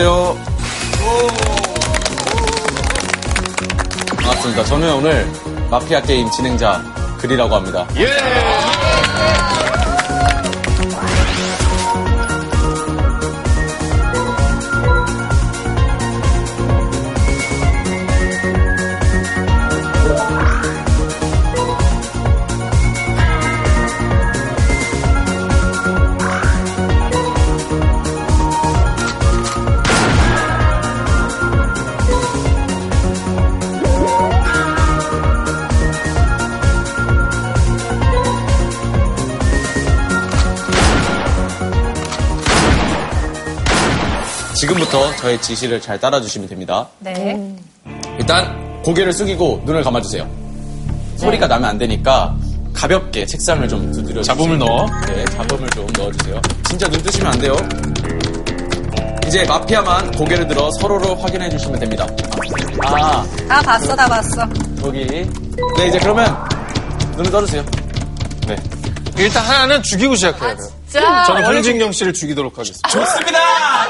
안녕하세요. 반갑습니다. 저는 오늘 마피아 게임 진행자 글이라고 합니다. 지금부터 저의 지시를 잘 따라주시면 됩니다. 네. 일단 고개를 숙이고 눈을 감아주세요. 소리가 나면 안 되니까 가볍게 책상을 좀 두드려 잡음을 넣어. 네, 잡음을 좀 넣어주세요. 진짜 눈 뜨시면 안 돼요. 이제 마피아만 고개를 들어 서로를 확인해 주시면 됩니다. 아, 다 봤어, 다 봤어. 여기. 네, 이제 그러면 눈을 떠주세요. 네. 일단 하나는 죽이고 시작해야 돼요. 자, 저는 홍진경 씨를 죽이도록 하겠습니다. 좋습니다!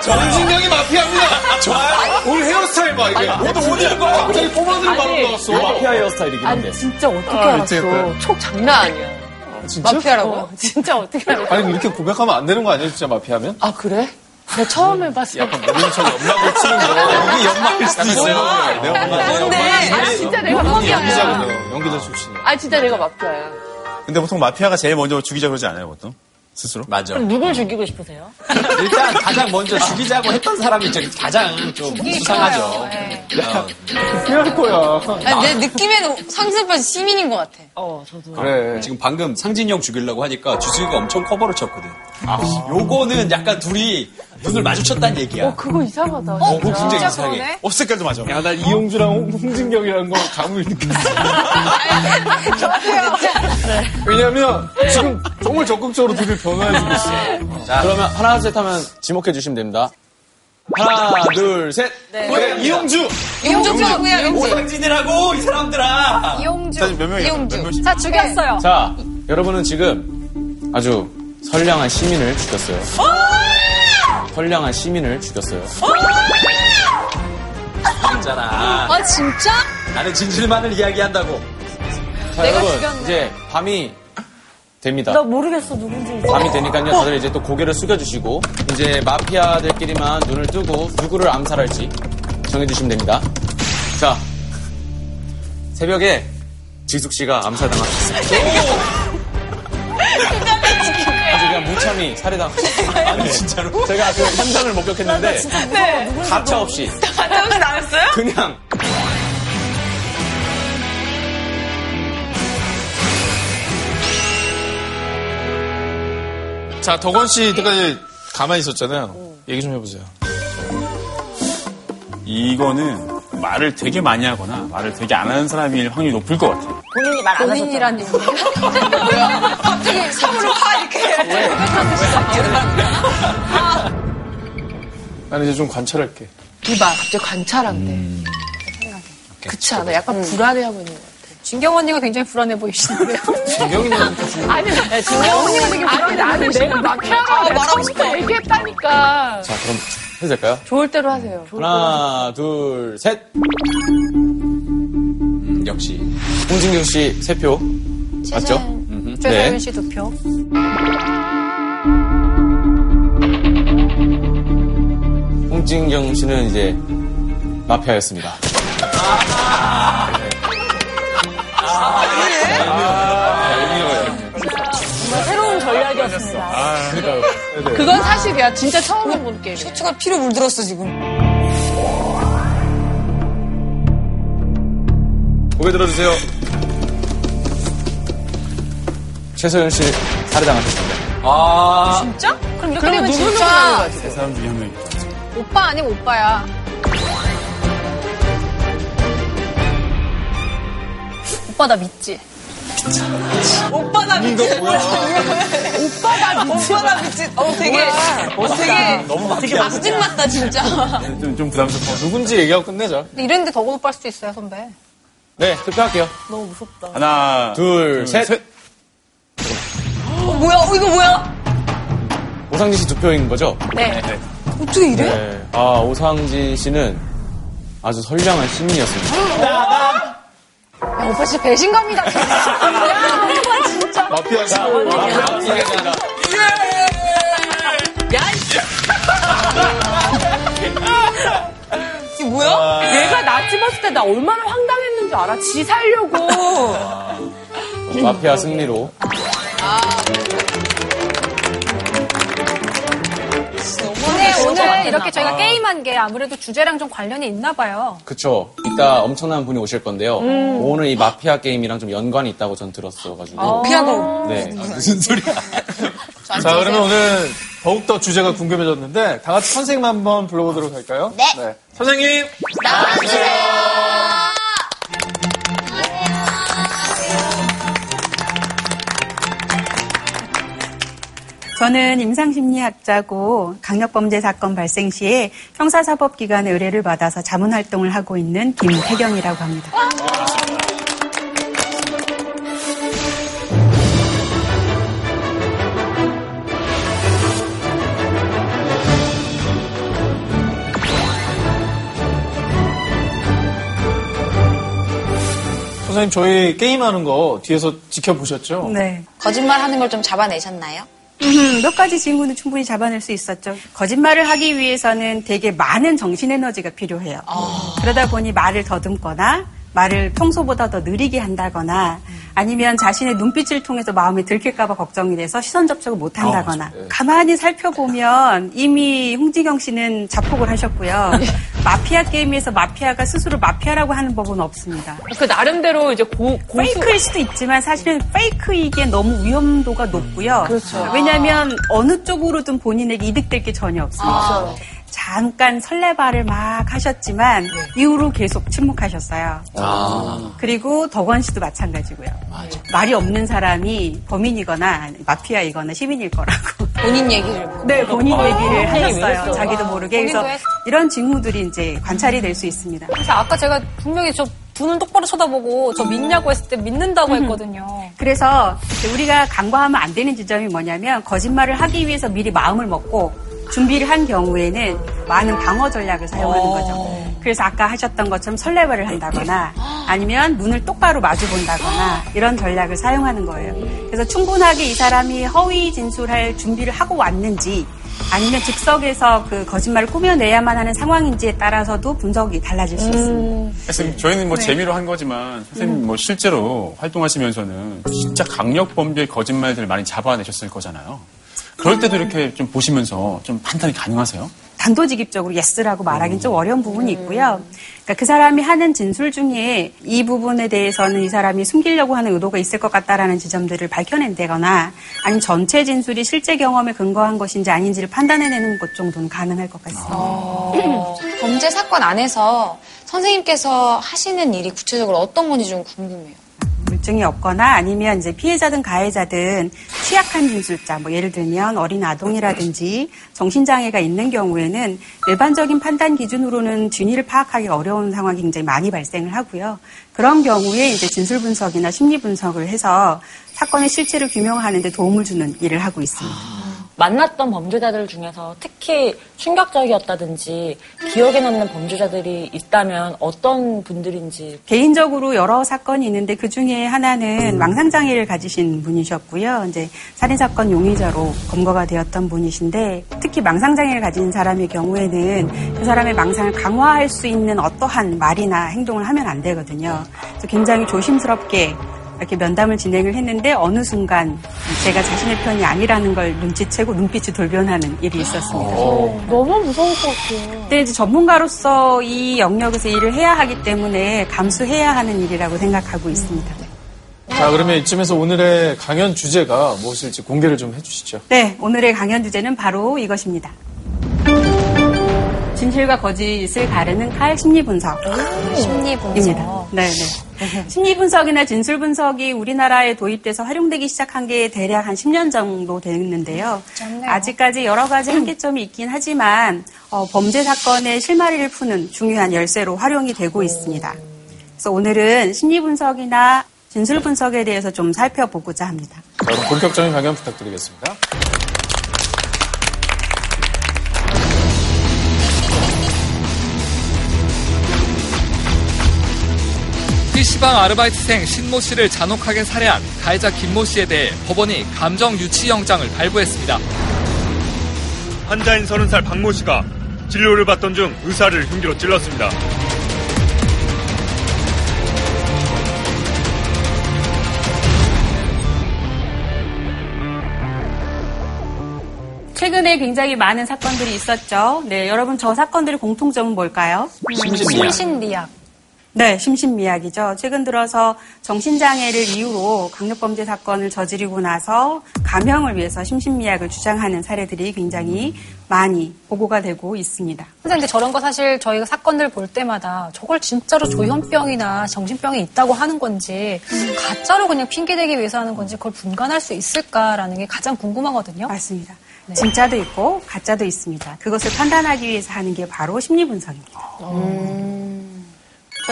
홍진경이 마피아입니다. 좋아요. 오늘 헤어스타일 봐, 이게. 너도 오는 거야. 갑자기 포마드를 바르고 나왔어. 마피아 헤어스타일이긴 한데. 진짜 어떻게 아, 알았어? 촉 장난 아니야. 진짜? 마피아라고? 어, 진짜 어떻게 알았어? 아니, 이렇게 고백하면 안 되는 거 아니에요, 진짜 마피아면? 아, 그래? 내가 처음 해봤어. 약간 모르는 척 연막을 치는 거. 여기 연막일 수도 있어요. 내가 뭔데? 아, 진짜 내가 마피아야. 연기자거든요. 연기자 출신이에요. 아, 진짜 내가 마피아야. 근데 보통 마피아가 제일 먼저 죽이자 그러지 않아요, 보통? 스스로? 맞아. 누굴 죽이고 싶으세요? 일단 가장 먼저 죽이자고 했던 사람이 가장 좀 수상하죠. 피할 거야. 아니, 내 느낌에는 상승파 시민인 것 같아. 어, 저도. 그래. 지금 방금 상진이 형 죽이려고 하니까 주승이가 엄청 커버를 쳤거든. 요거는 약간 둘이 눈을 마주쳤다는 얘기야. 어, 그거 이상하다. 어, 그거 진짜. 굉장히 이상해. 그러네. 옷 색깔도 맞아. 야, 나 이용주랑 홍- 홍진경이라는 거 감을 느꼈어. 왜냐면 지금 정말 적극적으로 둘이 변화해주고 있어. 자, 그러면 하나, 둘, 셋 하면 지목해 주시면 됩니다. 하나, 둘, 셋. 그래, 이용주! 이용주 누구야, 이용주? 오상진이라고 이 사람들아. 이용주. 사실 몇 명이야? 이용주. 자, 죽였어요. 자, 여러분은 지금 아주 선량한 시민을 죽였어요. 선량한 시민을 죽였어요. 있잖아. 아, 진짜? 나는 진실만을 이야기한다고. 자, 여러분, 이제 밤이 됩니다. 나 모르겠어, 누군지. 밤이 되니까요, 다들 이제 또 고개를 숙여주시고, 이제 마피아들끼리만 눈을 뜨고 누구를 암살할지 정해주시면 됩니다. 자, 새벽에 지숙 씨가 암살당하셨어요. 아주 그냥 무참히 살해당하셨어요. 아니, 진짜로? 제가 그 현장을 목격했는데, 가차 없이. 가짜 혹시 나왔어요? 그냥 자, 덕원 씨 이때까지 가만히 있었잖아요. 얘기 좀 해보세요. 이거는 말을 되게 많이 하거나 말을 되게 안 하는 사람일 확률이 높을 것 같아요. 본인이 말 안 하셨잖아. 본인이란 얘기예요? 갑자기 섬으로 파, 이렇게. 나는 이제 좀 관찰할게. 이봐, 갑자기 관찰한대. 그렇지 않아? 약간 불안해하고 있는 것 같아. 진경 언니가 굉장히 불안해 보이시는데요. 진경이는 아니, 진경 언니가 되게 아니, 나는 내가 마피아가 내 말하고 처음부터 얘기했다니까. 자 그럼 해도 될까요? 좋을 대로 하세요. 하나 둘 셋 음, 역시. 홍진경 씨 세 표 맞죠? 음흠. 최서윤 씨 두 표. 홍진경 씨는 이제 마피아였습니다. 새 이었습니다. 그러니까요. 그건 사실이야. 진짜 처음 해보는 게임. 셔츠가 피로 물들었어, 지금. 고개 들어주세요. 최서연 씨 살해당하셨습니다. 아, 진짜? 그럼 이렇게 되면 진짜 세 사람 중에 한명 있다. 오빠 아니면 오빠야. 오빠 나 믿지? 오빠 나 미치. 오빠 나 미치. 오빠 나 미치. 어, 되게, 어, 되게, 되게 맛집 맞다, 진짜. 좀, 좀 부담스럽고. 누군지 얘기하고 끝내자. 근데 이랬는데 더 높을 수도 있어요, 선배. 네, 투표할게요. 너무 무섭다. 하나, 둘, 셋. 어, 뭐야? 어, 이거 뭐야? 오상진 씨두 표인 거죠? 네. 어떻게 이래? 네. 아, 오상진 씨는 아주 선량한 시민이었습니다. 야, 오빠 진짜 배신감이다. 진짜. 야, 오빠 진짜. 마피아 씨. 이게 뭐야? 얘가 나 찍었을 때 나 얼마나 황당했는지 알아? 지 살려고. 마피아 승리로. 근 이렇게 저희가 게임한 게 아무래도 주제랑 좀 관련이 있나 봐요. 그쵸. 이따 엄청난 분이 오실 건데요. 오늘 이 마피아 게임이랑 좀 연관이 있다고 전 들었어가지고. 피아노. 네. 무슨 소리야? 자, 그러면 오늘 더욱더 주제가 궁금해졌는데, 다 같이 선생님 한번 불러보도록 할까요? 네. 선생님! 저는 임상심리학자고 강력범죄 사건 발생 시에 형사사법기관의 의뢰를 받아서 자문활동을 하고 있는 김태경이라고 합니다. 선생님, 저희 게임하는 거 뒤에서 지켜보셨죠? 네. 거짓말 하는 걸 좀 잡아내셨나요? 음, 몇 가지 질문은 충분히 잡아낼 수 있었죠. 거짓말을 하기 위해서는 되게 많은 정신 에너지가 필요해요. 그러다 보니 말을 더듬거나 말을 평소보다 더 느리게 한다거나 아니면 자신의 눈빛을 통해서 마음에 들킬까봐 걱정이 돼서 시선 접촉을 못 한다거나 가만히 살펴보면 이미 홍지경 씨는 자폭을 하셨고요. 마피아 게임에서 마피아가 스스로 마피아라고 하는 법은 없습니다. 그 나름대로 이제 고, 고수. 페이크일 수도 있지만 사실은 페이크이기에 너무 위험도가 높고요. 왜냐하면 어느 쪽으로든 본인에게 이득될 게 전혀 없습니다. 잠깐 설레발을 막 하셨지만 이후로 계속 침묵하셨어요. 그리고 덕원 씨도 마찬가지고요. 말이 없는 사람이 범인이거나 마피아이거나 시민일 거라고. 본인 얘기를. 네, 본인 얘기를 왜 하셨어요. 자기도 모르게. 그래서 본인도 했- 이런 징후들이 이제 관찰이 될 수 있습니다. 그래서 아까 제가 분명히 저두눈 똑바로 쳐다보고 저 믿냐고 했을 때 믿는다고 했거든요. 그래서 우리가 간과하면 안 되는 지점이 뭐냐면 거짓말을 하기 위해서 미리 마음을 먹고 준비를 한 경우에는 많은 방어 전략을 사용하는 거죠. 그래서 아까 하셨던 것처럼 설레발을 한다거나 아니면 눈을 똑바로 마주 본다거나 이런 전략을 사용하는 거예요. 그래서 충분하게 이 사람이 허위 진술할 준비를 하고 왔는지 아니면 즉석에서 그 거짓말을 꾸며내야만 하는 상황인지에 따라서도 분석이 달라질 수 있습니다. 선생님, 저희는 뭐 재미로 한 거지만 선생님 뭐 실제로 활동하시면서는 진짜 강력 범죄 거짓말들을 많이 잡아내셨을 거잖아요. 그럴 때도 이렇게 좀 보시면서 좀 판단이 가능하세요? 단도직입적으로 yes라고 말하기는 좀 어려운 부분이 있고요. 그러니까 그 사람이 하는 진술 중에 이 부분에 대해서는 이 사람이 숨기려고 하는 의도가 있을 것 같다라는 지점들을 밝혀낸다거나 아니면 전체 진술이 실제 경험에 근거한 것인지 아닌지를 판단해내는 것 정도는 가능할 것 같습니다. 범죄 사건 안에서 선생님께서 하시는 일이 구체적으로 어떤 건지 좀 궁금해요. 물증이 없거나 아니면 이제 피해자든 가해자든 취약한 진술자, 뭐 예를 들면 어린 아동이라든지 정신장애가 있는 경우에는 일반적인 판단 기준으로는 진위를 파악하기 어려운 상황이 굉장히 많이 발생을 하고요. 그런 경우에 이제 진술 분석이나 심리 분석을 해서 사건의 실체를 규명하는 데 도움을 주는 일을 하고 있습니다. 만났던 범죄자들 중에서 특히 충격적이었다든지 기억에 남는 범죄자들이 있다면 어떤 분들인지 개인적으로 여러 사건이 있는데 그 중에 하나는 망상장애를 가지신 분이셨고요. 이제 살인사건 용의자로 검거가 되었던 분이신데 특히 망상장애를 가진 사람의 경우에는 그 사람의 망상을 강화할 수 있는 어떠한 말이나 행동을 하면 안 되거든요. 그래서 굉장히 조심스럽게 이렇게 면담을 진행을 했는데 어느 순간 제가 자신의 편이 아니라는 걸 눈치채고 눈빛이 돌변하는 일이 있었습니다. 너무 무서울 것 같아요. 근데 이제 전문가로서 이 영역에서 일을 해야 하기 때문에 감수해야 하는 일이라고 생각하고 있습니다. 자, 그러면 이쯤에서 오늘의 강연 주제가 무엇일지 공개를 좀 해주시죠. 네, 오늘의 강연 주제는 바로 이것입니다. 진실과 거짓을 가르는 칼 심리 분석. 심리 입니다. 분석. 네, 네. 심리 분석이나 진술 분석이 우리나라에 도입돼서 활용되기 시작한 게 대략 한 10년 정도 됐는데요. 아직까지 여러 가지 한계점이 있긴 하지만 어, 범죄 사건의 실마리를 푸는 중요한 열쇠로 활용이 되고 있습니다. 그래서 오늘은 심리 분석이나 진술 분석에 대해서 좀 살펴보고자 합니다. 자, 그럼 본격적인 강연 부탁드리겠습니다. 주방 아르바이트생 신모 씨를 잔혹하게 살해한 가해자 김모 씨에 대해 법원이 감정 유치 영장을 발부했습니다. 환자인 30살 박모 씨가 진료를 받던 중 의사를 흉기로 찔렀습니다. 최근에 굉장히 많은 사건들이 있었죠. 네, 여러분 저 사건들의 공통점은 뭘까요? 심신미약. 네, 심신미약이죠. 최근 들어서 정신장애를 이유로 강력범죄 사건을 저지르고 나서 감형을 위해서 심신미약을 주장하는 사례들이 굉장히 많이 보고가 되고 있습니다. 선생님, 근데 저런 거 사실 저희가 사건들 볼 때마다 저걸 진짜로 조현병이나 정신병이 있다고 하는 건지 가짜로 그냥 핑계대기 위해서 하는 건지 그걸 분간할 수 있을까라는 게 가장 궁금하거든요. 맞습니다. 진짜도 있고 가짜도 있습니다. 그것을 판단하기 위해서 하는 게 바로 심리 분석입니다. 저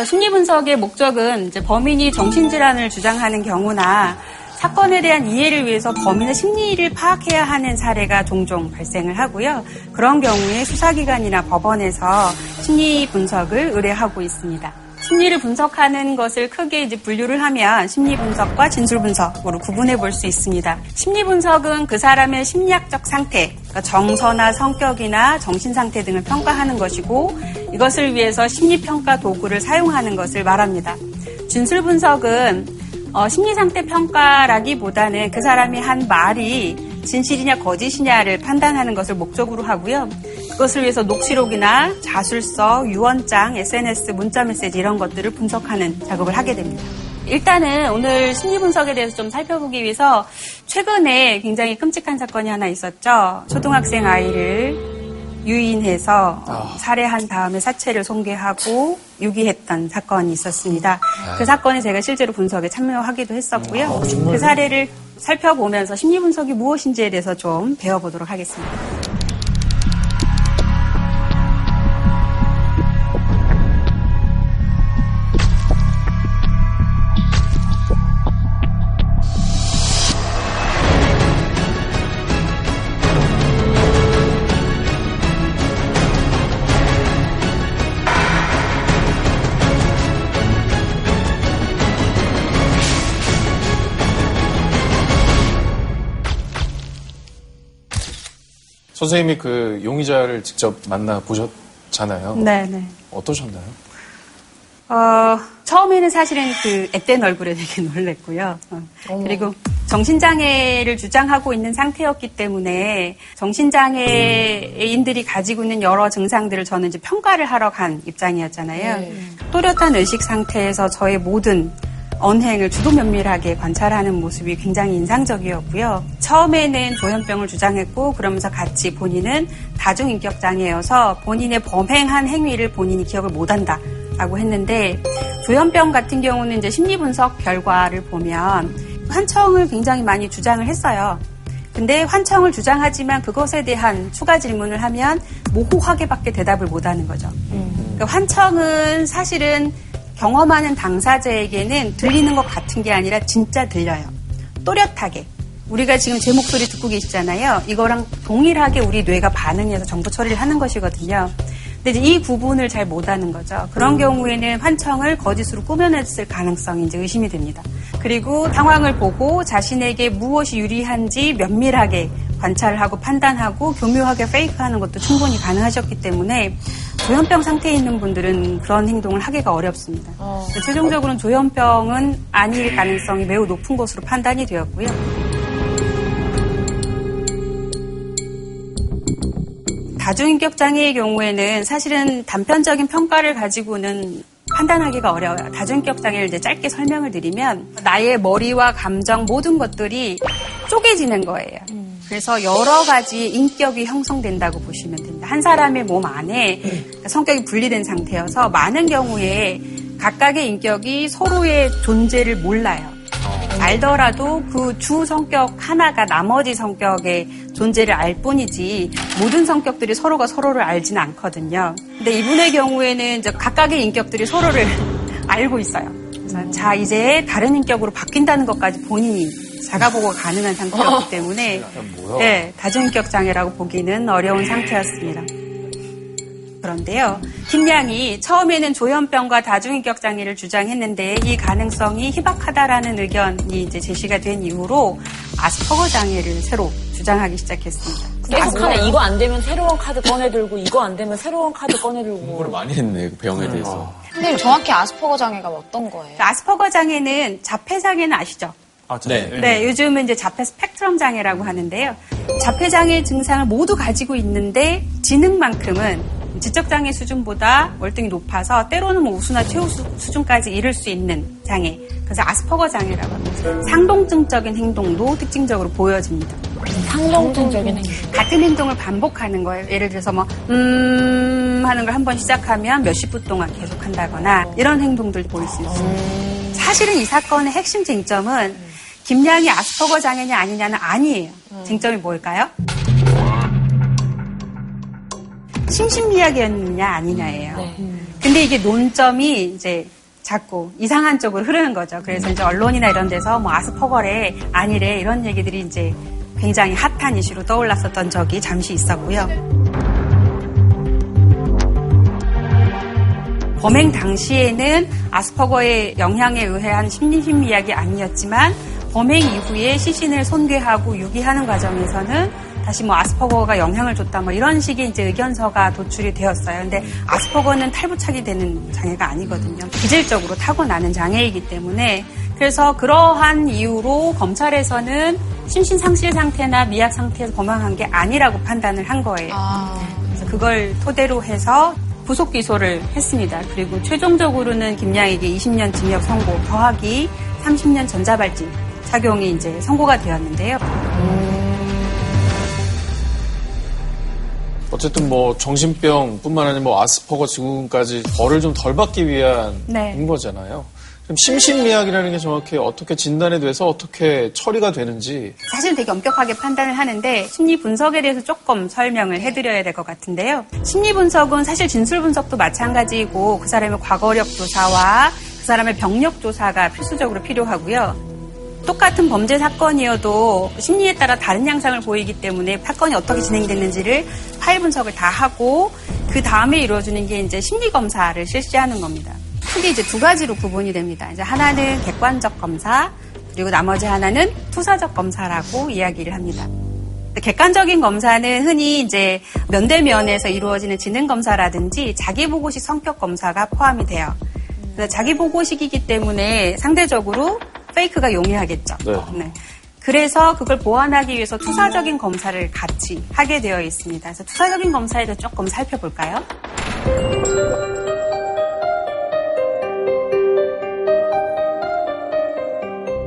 심리 분석의 목적은 이제 범인이 정신질환을 주장하는 경우나 사건에 대한 이해를 위해서 범인의 심리를 파악해야 하는 사례가 종종 발생을 하고요. 그런 경우에 수사기관이나 법원에서 심리 분석을 의뢰하고 있습니다. 심리를 분석하는 것을 크게 이제 분류를 하면 심리 분석과 진술 분석으로 구분해 볼 수 있습니다. 심리 분석은 그 사람의 심리학적 상태, 그러니까 정서나 성격이나 정신 상태 등을 평가하는 것이고 이것을 위해서 심리 평가 도구를 사용하는 것을 말합니다. 진술 분석은 어, 심리 상태 평가라기보다는 그 사람이 한 말이 진실이냐 거짓이냐를 판단하는 것을 목적으로 하고요. 그것을 위해서 녹취록이나 자술서, 유언장, SNS, 문자 메시지 이런 것들을 분석하는 작업을 하게 됩니다. 일단은 오늘 심리 분석에 대해서 좀 살펴보기 위해서 최근에 굉장히 끔찍한 사건이 하나 있었죠. 초등학생 아이를 유인해서 어, 살해한 다음에 사체를 손괴하고 유기했던 사건이 있었습니다. 그 사건에 제가 실제로 분석에 참여하기도 했었고요. 그 사례를 살펴보면서 심리 분석이 무엇인지에 대해서 좀 배워보도록 하겠습니다. 선생님이 그 용의자를 직접 만나 보셨잖아요. 네, 네. 어떠셨나요? 어, 처음에는 사실은 그 앳된 얼굴에 되게 놀랬고요. 어, 그리고 정신장애를 주장하고 있는 상태였기 때문에 정신장애인들이 가지고 있는 여러 증상들을 저는 이제 평가를 하러 간 입장이었잖아요. 또렷한 의식 상태에서 저의 모든 언행을 주도 면밀하게 관찰하는 모습이 굉장히 인상적이었고요. 처음에는 조현병을 주장했고 그러면서 같이 본인은 다중인격 장애여서 본인의 범행한 행위를 본인이 기억을 못한다. 라고 했는데 조현병 같은 경우는 이제 심리 분석 결과를 보면 환청을 굉장히 많이 주장을 했어요. 근데 환청을 주장하지만 그것에 대한 추가 질문을 하면 모호하게밖에 대답을 못 하는 거죠. 그러니까 환청은 사실은 경험하는 당사자에게는 들리는 것 같은 게 아니라 진짜 들려요. 또렷하게. 우리가 지금 제 목소리 듣고 계시잖아요. 이거랑 동일하게 우리 뇌가 반응해서 정보 처리를 하는 것이거든요. 근데 이 구분을 잘 못하는 거죠. 그런 경우에는 환청을 거짓으로 꾸며냈을 가능성이 이제 의심이 됩니다. 그리고 상황을 보고 자신에게 무엇이 유리한지 면밀하게 관찰을 하고 판단하고 교묘하게 페이크하는 것도 충분히 가능하셨기 때문에 조현병 상태에 있는 분들은 그런 행동을 하기가 어렵습니다. 어. 최종적으로는 조현병은 아닐 가능성이 매우 높은 것으로 판단이 되었고요. 다중인격 장애의 경우에는 사실은 단편적인 평가를 가지고는 판단하기가 어려워요. 다중인격 장애를 이제 짧게 설명을 드리면 나의 머리와 감정 모든 것들이 쪼개지는 거예요. 그래서 여러 가지 인격이 형성된다고 보시면 됩니다. 한 사람의 몸 안에 성격이 분리된 상태여서 많은 경우에 각각의 인격이 서로의 존재를 몰라요. 알더라도 그 주 성격 하나가 나머지 성격의 존재를 알 뿐이지 모든 성격들이 서로가 서로를 알지는 않거든요. 근데 이분의 경우에는 이제 각각의 인격들이 서로를 알고 있어요. 그래서 자 이제 다른 인격으로 바뀐다는 것까지 본인이 자가보고가 가능한 상태였기 때문에 네, 다중인격 장애라고 보기는 어려운 상태였습니다. 그런데요. 김양이 처음에는 조현병과 다중인격 장애를 주장했는데 이 가능성이 희박하다라는 의견이 이제 제시가 된 이후로 아스퍼거 장애를 새로 주장하기 시작했습니다. 계속 하네. 이거 안 되면 새로운 카드 꺼내들고 이거 안 되면 새로운 카드 꺼내들고. 공부를 많이 했네, 그 병에 대해서. 근데 정확히 아스퍼거 장애가 어떤 거예요? 아스퍼거 장애는 자폐 장애는 아시죠? 아, 네. 네, 요즘은 이제 자폐 스펙트럼 장애라고 하는데요. 자폐 장애 증상을 모두 가지고 있는데 지능만큼은 지적 장애 수준보다 월등히 높아서 때로는 뭐 우수나 최우수 수준까지 이를 수 있는 장애. 그래서 아스퍼거 장애라고 합니다. 상동증적인 행동도 특징적으로 보여집니다. 상동증적인 행동. 같은 행동을 반복하는 거예요. 예를 들어서 뭐, 음, 하는 걸 한 번 시작하면 몇십 분 동안 계속 한다거나 이런 행동들 보일 수 있어요. 사실은 이 사건의 핵심 쟁점은 김양이 아스퍼거 장애냐 아니냐는 아니에요. 쟁점이 뭘까요? 심신미약이었느냐 아니냐예요. 근데 이게 논점이 이제 자꾸 이상한 쪽으로 흐르는 거죠. 그래서 이제 언론이나 이런 데서 뭐 아스퍼거래 아니래 이런 얘기들이 이제 굉장히 핫한 이슈로 떠올랐었던 적이 잠시 있었고요. 범행 당시에는 아스퍼거의 영향에 의한 심리심리학이 아니었지만 범행 이후에 시신을 손괴하고 유기하는 과정에서는 다시 뭐 아스퍼거가 영향을 줬다 뭐 이런 식의 이제 의견서가 도출이 되었어요. 근데 아스퍼거는 탈부착이 되는 장애가 아니거든요. 기질적으로 타고나는 장애이기 때문에 그래서 그러한 이유로 검찰에서는 심신 상실 상태나 미약 상태에서 범행한 게 아니라고 판단을 한 거예요. 그래서 그걸 토대로 해서 부속 기소를 했습니다. 그리고 최종적으로는 김양에게 20년 징역 선고 더하기 30년 전자발찌 착용이 이제 선고가 되었는데요. 어쨌든 뭐 정신병뿐만 아니라 뭐 아스퍼거 증후군까지 벌을 좀 덜 받기 위한 네. 인 거잖아요. 그럼 심신미약이라는 게 정확히 어떻게 진단이 돼서 어떻게 처리가 되는지 사실 되게 엄격하게 판단을 하는데 심리 분석에 대해서 조금 설명을 해드려야 될 것 같은데요. 심리 분석은 사실 진술 분석도 마찬가지고 그 사람의 과거력 조사와 그 사람의 병력 조사가 필수적으로 필요하고요. 똑같은 범죄 사건이어도 심리에 따라 다른 양상을 보이기 때문에 사건이 어떻게 진행이 됐는지를 파일 분석을 다 하고 그 다음에 이루어지는 게 이제 심리 검사를 실시하는 겁니다. 크게 이제 두 가지로 구분이 됩니다. 이제 하나는 객관적 검사, 그리고 나머지 하나는 투사적 검사라고 이야기를 합니다. 객관적인 검사는 흔히 이제 면대면에서 이루어지는 지능 검사라든지 자기 보고식 성격 검사가 포함이 돼요. 그래서 자기 보고식이기 때문에 상대적으로 페이크가 용이하겠죠. 네. 그래서 그걸 보완하기 위해서 투사적인 검사를 같이 하게 되어 있습니다. 그래서 투사적인 검사에 대해서 조금 살펴볼까요?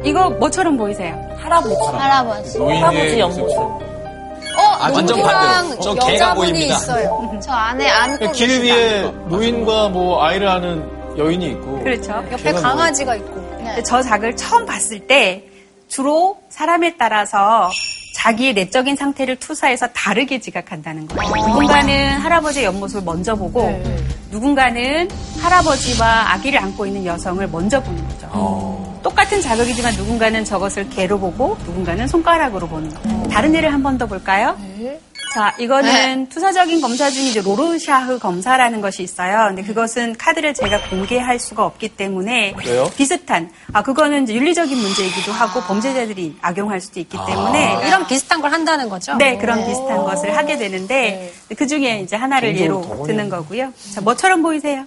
이거 뭐처럼 보이세요? 할아버지. 할아버지. 할아버지 옆모습. 어, 아, 완전 반대로. 저 개가 보입니다. 있어요. 저 안에 안고 길. 위에 노인과 뭐 아이를 하는 여인이 있고 그렇죠. 옆에 강아지가 있고. 저 작을 처음 봤을 때 주로 사람에 따라서 자기의 내적인 상태를 투사해서 다르게 지각한다는 거예요. 누군가는 할아버지의 옆모습을 먼저 보고 누군가는 할아버지와 아기를 안고 있는 여성을 먼저 보는 거죠. 똑같은 자극이지만 누군가는 저것을 개로 보고 누군가는 손가락으로 보는 거예요. 다른 예를 한 번 더 볼까요? 자, 이거는 투사적인 검사 중에 이제 로르샤흐 검사라는 것이 있어요. 근데 그것은 카드를 제가 공개할 수가 없기 때문에 왜요? 비슷한 아 그거는 이제 윤리적인 문제이기도 하고 범죄자들이 악용할 수도 있기 때문에 이런 비슷한 걸 한다는 거죠? 네, 그런 비슷한 것을 하게 되는데 그 중에 이제 하나를 예로 드는 거고요. 자, 뭐처럼 보이세요?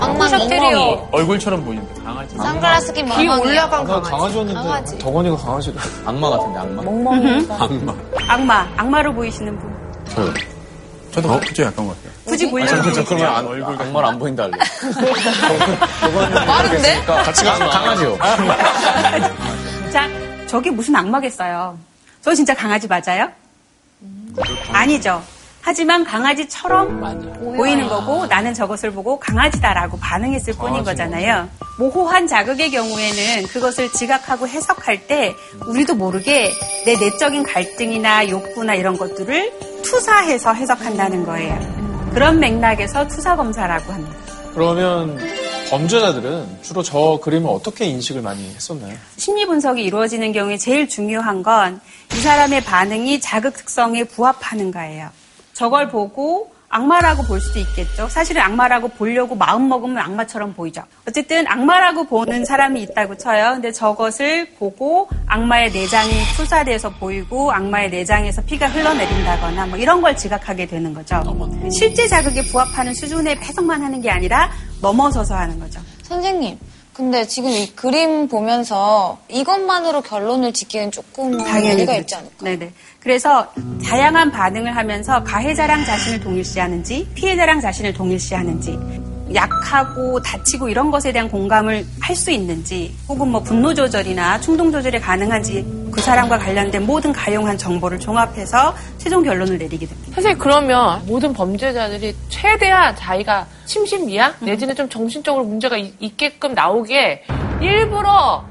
엉망이. 얼굴처럼 보이는데 강아지. 선글라스 낀 귀 멍멍이. 올라간 강아지. 강아지였는데 강아지. 덕원이가 강아지를 악마 같은데, 악마. 멍멍이가. 악마. 악마, 악마로 보이시는 분. 저요. 저도 그죠 약간 것 같아요. 굳이 아, 보려고 저, 저 그러면 안, 얼굴 악마를 안 보인다 할래. 빠른데? 같이 가서 강아지요. 자, 저게 무슨 악마겠어요? 저 진짜 강아지 맞아요? 아니죠. 하지만 강아지처럼 보이는 거고 나는 저것을 보고 강아지다라고 반응했을 뿐인 거잖아요. 모호한 자극의 경우에는 그것을 지각하고 해석할 때 우리도 모르게 내 내적인 갈등이나 욕구나 이런 것들을 투사해서 해석한다는 거예요. 그런 맥락에서 투사 검사라고 합니다. 그러면 범죄자들은 주로 저 그림을 어떻게 인식을 많이 했었나요? 심리 분석이 이루어지는 경우에 제일 중요한 건 이 사람의 반응이 자극 특성에 부합하는가예요. 저걸 보고 악마라고 볼 수도 있겠죠. 사실은 악마라고 보려고 마음 먹으면 악마처럼 보이죠. 어쨌든 악마라고 보는 사람이 있다고 쳐요. 근데 저것을 보고 악마의 내장이 투사돼서 보이고 악마의 내장에서 피가 흘러내린다거나 뭐 이런 걸 지각하게 되는 거죠. 실제 자극에 부합하는 수준의 해석만 하는 게 아니라 넘어서서 하는 거죠. 선생님, 근데 지금 이 그림 보면서 이것만으로 결론을 짓기엔 조금 당연히 무리가 그렇죠. 있지 않을까? 네네. 그래서 다양한 반응을 하면서 가해자랑 자신을 동일시하는지 피해자랑 자신을 동일시하는지 약하고 다치고 이런 것에 대한 공감을 할 수 있는지 혹은 뭐 분노 조절이나 충동 조절이 가능한지 그 사람과 관련된 모든 가용한 정보를 종합해서 최종 결론을 내리게 됩니다. 사실 그러면 모든 범죄자들이 최대한 자기가 심신미약 내지는 좀 정신적으로 문제가 이- 있게끔 나오게 일부러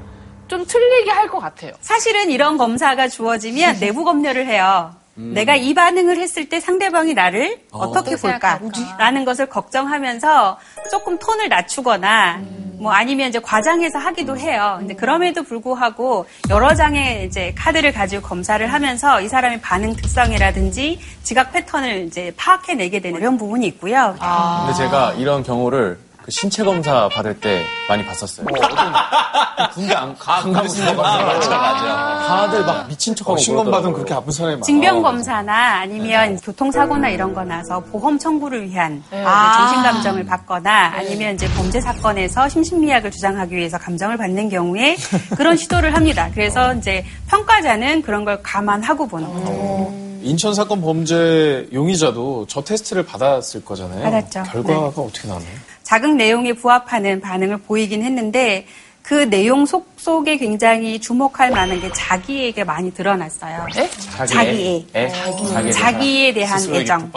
좀 틀리게 할 것 같아요. 사실은 이런 검사가 주어지면 내부 검열을 해요. 음. 내가 이 반응을 했을 때 상대방이 나를 어. 어. 떻게 볼까라는 것을 걱정하면서 조금 톤을 낮추거나 뭐 아니면 이제 과장해서 하기도 해요. 근데 그럼에도 불구하고 여러 장의 이제 카드를 가지고 검사를 하면서 이 사람의 반응 특성이라든지 지각 패턴을 이제 파악해내게 되는 이런 부분이 있고요. 근데 제가 이런 경우를 그 신체 검사 받을 때 많이 봤었어요. 군대 안, 안 가보신 거 같아요. 맞아, 맞아. 다들 막 미친 척하고 신검 받으면. 그렇게 아픈 사람이 많아. 징병 검사나 아니면 교통사고나 이런 거 나서 보험 청구를 위한 네. 아. 정신감정을 받거나 아니면 이제 범죄 사건에서 심신미약을 주장하기 위해서 감정을 받는 경우에 그런 시도를 합니다. 그래서 이제 평가자는 그런 걸 감안하고 보는 거죠. 인천 사건 범죄 용의자도 저 테스트를 받았을 거잖아요. 받았죠. 결과가 어떻게 나왔나요? 자극 내용에 부합하는 반응을 보이긴 했는데 그 내용 속 속에 굉장히 주목할 만한 게 자기에게 많이 드러났어요. 애? 자기에, 자기에 대한 애정.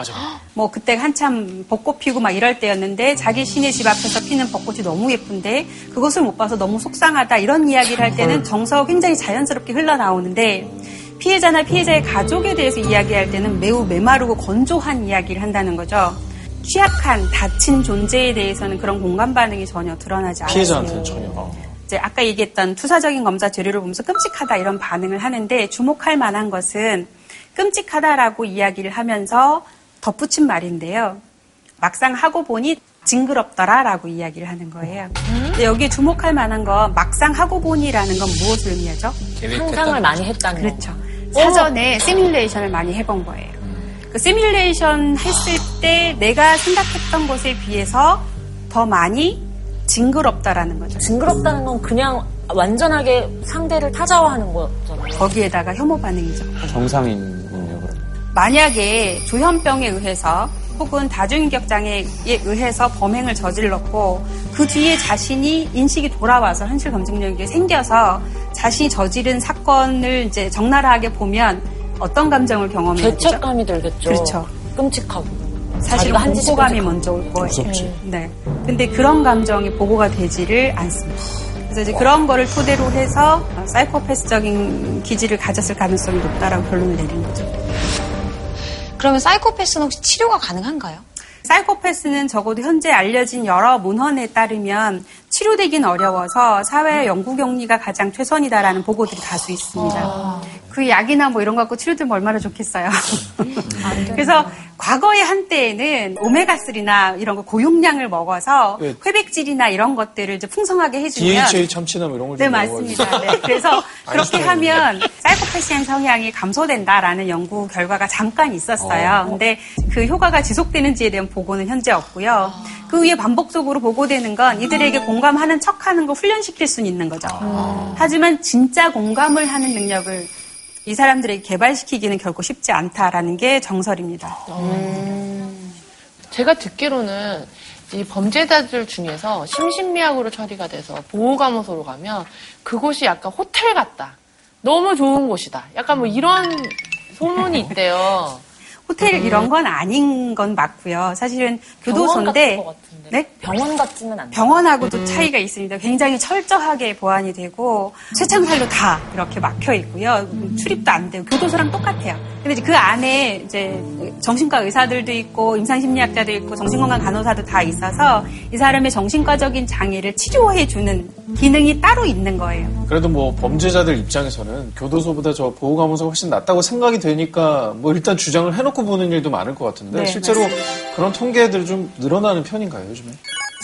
뭐 그때 한참 벚꽃 피고 막 이럴 때였는데 자기 시내 집 앞에서 피는 벚꽃이 너무 예쁜데 그것을 못 봐서 너무 속상하다 이런 이야기를 할 때는 정서 굉장히 자연스럽게 흘러나오는데 피해자나 피해자의 가족에 대해서 이야기할 때는 매우 메마르고 건조한 이야기를 한다는 거죠. 취약한 다친 존재에 대해서는 그런 공감 반응이 전혀 드러나지 않아요. 피해자한테는 전혀. 이제 아까 얘기했던 투사적인 검사 재료를 보면서 끔찍하다 이런 반응을 하는데 주목할 만한 것은 끔찍하다라고 이야기를 하면서 덧붙인 말인데요. 막상 하고 보니 징그럽더라라고 이야기를 하는 거예요. 근데 여기에 주목할 만한 건 막상 하고 보니라는 건 무엇을 의미하죠? 상상을 많이 했다는 거. 그렇죠. 사전에 시뮬레이션을 많이 해본 거예요. 그 시뮬레이션 했을 때 내가 생각했던 것에 비해서 더 많이 징그럽다라는 거죠. 징그럽다는 건 그냥 완전하게 상대를 타자화하는 거잖아요. 거기에다가 혐오 반응이죠. 정상인군요, 그럼. 만약에 조현병에 의해서 혹은 다중인격 장애에 의해서 범행을 저질렀고 그 뒤에 자신이 인식이 돌아와서 현실 검증력이 생겨서 자신이 저지른 사건을 이제 적나라하게 보면 어떤 감정을 경험해야 되죠? 죄책감이 들겠죠. 그렇죠. 끔찍하고. 사실은 끔찍하고. 먼저 올 거예요. 무섭지. 네. 근데 그런 감정이 보고가 되지를 않습니다. 그래서 이제 그런 거를 토대로 해서 사이코패스적인 기질을 가졌을 가능성이 높다라고 결론을 내린 거죠. 그러면 사이코패스는 혹시 치료가 가능한가요? 사이코패스는 적어도 현재 알려진 여러 문헌에 따르면 치료되긴 어려워서 사회 연구 격리가 가장 최선이다라는 보고들이 다수 있습니다. 그 약이나 뭐 이런 거 갖고 치료되면 얼마나 좋겠어요. 그래서 과거의 한때에는 오메가3나 이런 거 고용량을 먹어서 네. 회백질이나 이런 것들을 이제 풍성하게 해주면 DHA 참치나 뭐 이런 걸 네, 좀 맞습니다. 네. 그래서 그렇게 하면 사이코패시한 성향이 감소된다라는 연구 결과가 잠깐 있었어요. 근데 그 효과가 지속되는지에 대한 보고는 현재 없고요. 그 위에 반복적으로 보고되는 건 이들에게 공감하는 척하는 걸 훈련시킬 수는 있는 거죠. 하지만 진짜 공감을 하는 능력을 이 사람들에게 개발시키기는 결코 쉽지 않다라는 게 정설입니다. 제가 듣기로는 이 범죄자들 중에서 심신미약으로 처리가 돼서 보호감호소로 가면 그곳이 약간 호텔 같다. 너무 좋은 곳이다. 약간 뭐 이런 소문이 있대요. 호텔 이런 건 아닌 건 맞고요. 사실은 교도소인데 네? 병원 같지는 않아요. 병원하고도 차이가 있습니다. 굉장히 철저하게 보안이 되고 쇠창살로 다 이렇게 막혀 있고요. 출입도 안 되고 교도소랑 똑같아요. 근데 이제 그 안에 이제 정신과 의사들도 있고 임상심리학자도 있고 정신건강 간호사도 다 있어서 이 사람의 정신과적인 장애를 치료해 주는 기능이 따로 있는 거예요. 그래도 뭐 범죄자들 입장에서는 교도소보다 저 보호감호소가 훨씬 낫다고 생각이 되니까 뭐 일단 주장을 해놓고 보는 일도 많을 것 같은데 네, 실제로 맞습니다. 그런 통계들 좀 늘어나는 편인가요 요즘에?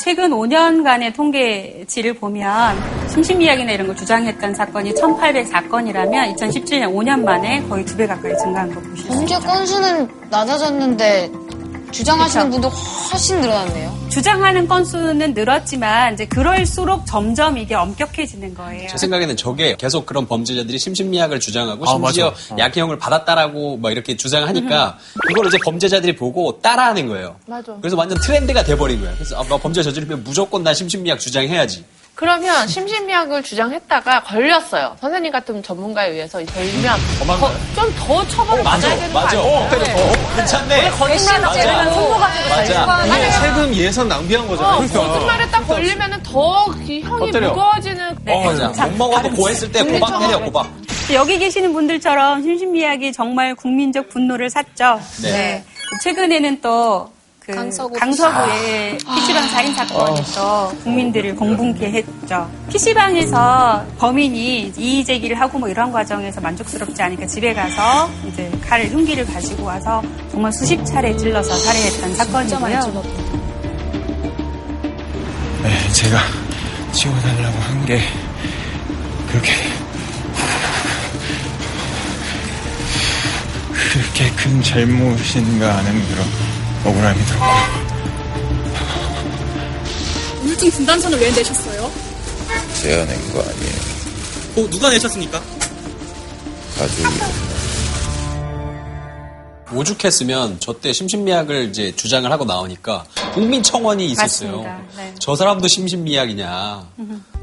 최근 5년간의 통계치를 보면 심신미약이나 이런 걸 주장했던 사건이 1,804건이라면 2017년 5년 만에 거의 두 배 가까이 증가한 거수 범죄. 건수는 낮아졌는데 주장하시는 그쵸. 분들 훨씬 늘어났네요. 주장하는 건수는 늘었지만 이제 그럴수록 점점 이게 엄격해지는 거예요. 제 생각에는 저게 계속 그런 범죄자들이 심신미약을 주장하고 아, 심지어 맞아. 어. 약형을 받았다라고 막 이렇게 주장하니까 그걸 이제 범죄자들이 보고 따라하는 거예요. 맞아. 그래서 완전 트렌드가 돼버린 거야. 그래서 아, 뭐 범죄 저지르면 무조건 나 심신미약 주장해야지. 그러면 심신미약을 주장했다가 걸렸어요. 선생님 같은 전문가에 의해서 걸리면 좀 더 처벌을 맞아, 받아야 되는 거 맞아. 아니에요? 어, 때려. 어, 괜찮네. 거짓말 맞아. 때리면 손모 가지고 맞아. 달리고 이게 세금 예산 낭비한 거잖아요. 어, 그러니까. 거짓말에 딱 걸리면 더이 형이 때려. 무거워지는 어, 맞아. 못 먹어도 고했을 때 고박 때려, 고박. 여기 계시는 분들처럼 심신미약이 정말 국민적 분노를 샀죠. 네. 최근에는 또 그 강서구 강서구의 PC방 살인 사건이 또 국민들을 공분케 했죠. PC방에서 범인이 이의 제기를 하고 뭐 이런 과정에서 만족스럽지 않으니까 집에 가서 이제 칼을 흉기를 가지고 와서 정말 수십 차례 찔러서 살해했던 사건이고요. 네, 제가 지워달라고 한 게 그렇게 그렇게 큰 잘못인가 하는 그런 억울함이 들었고 우울증 진단서는 왜 내셨어요? 제가 낸 거 아니에요. 어, 누가 내셨습니까? 가족이 오죽했으면 저 때 심신미약을 이제 주장을 하고 나오니까 국민청원이 있었어요. 맞습니다. 네. 저 사람도 심신미약이냐.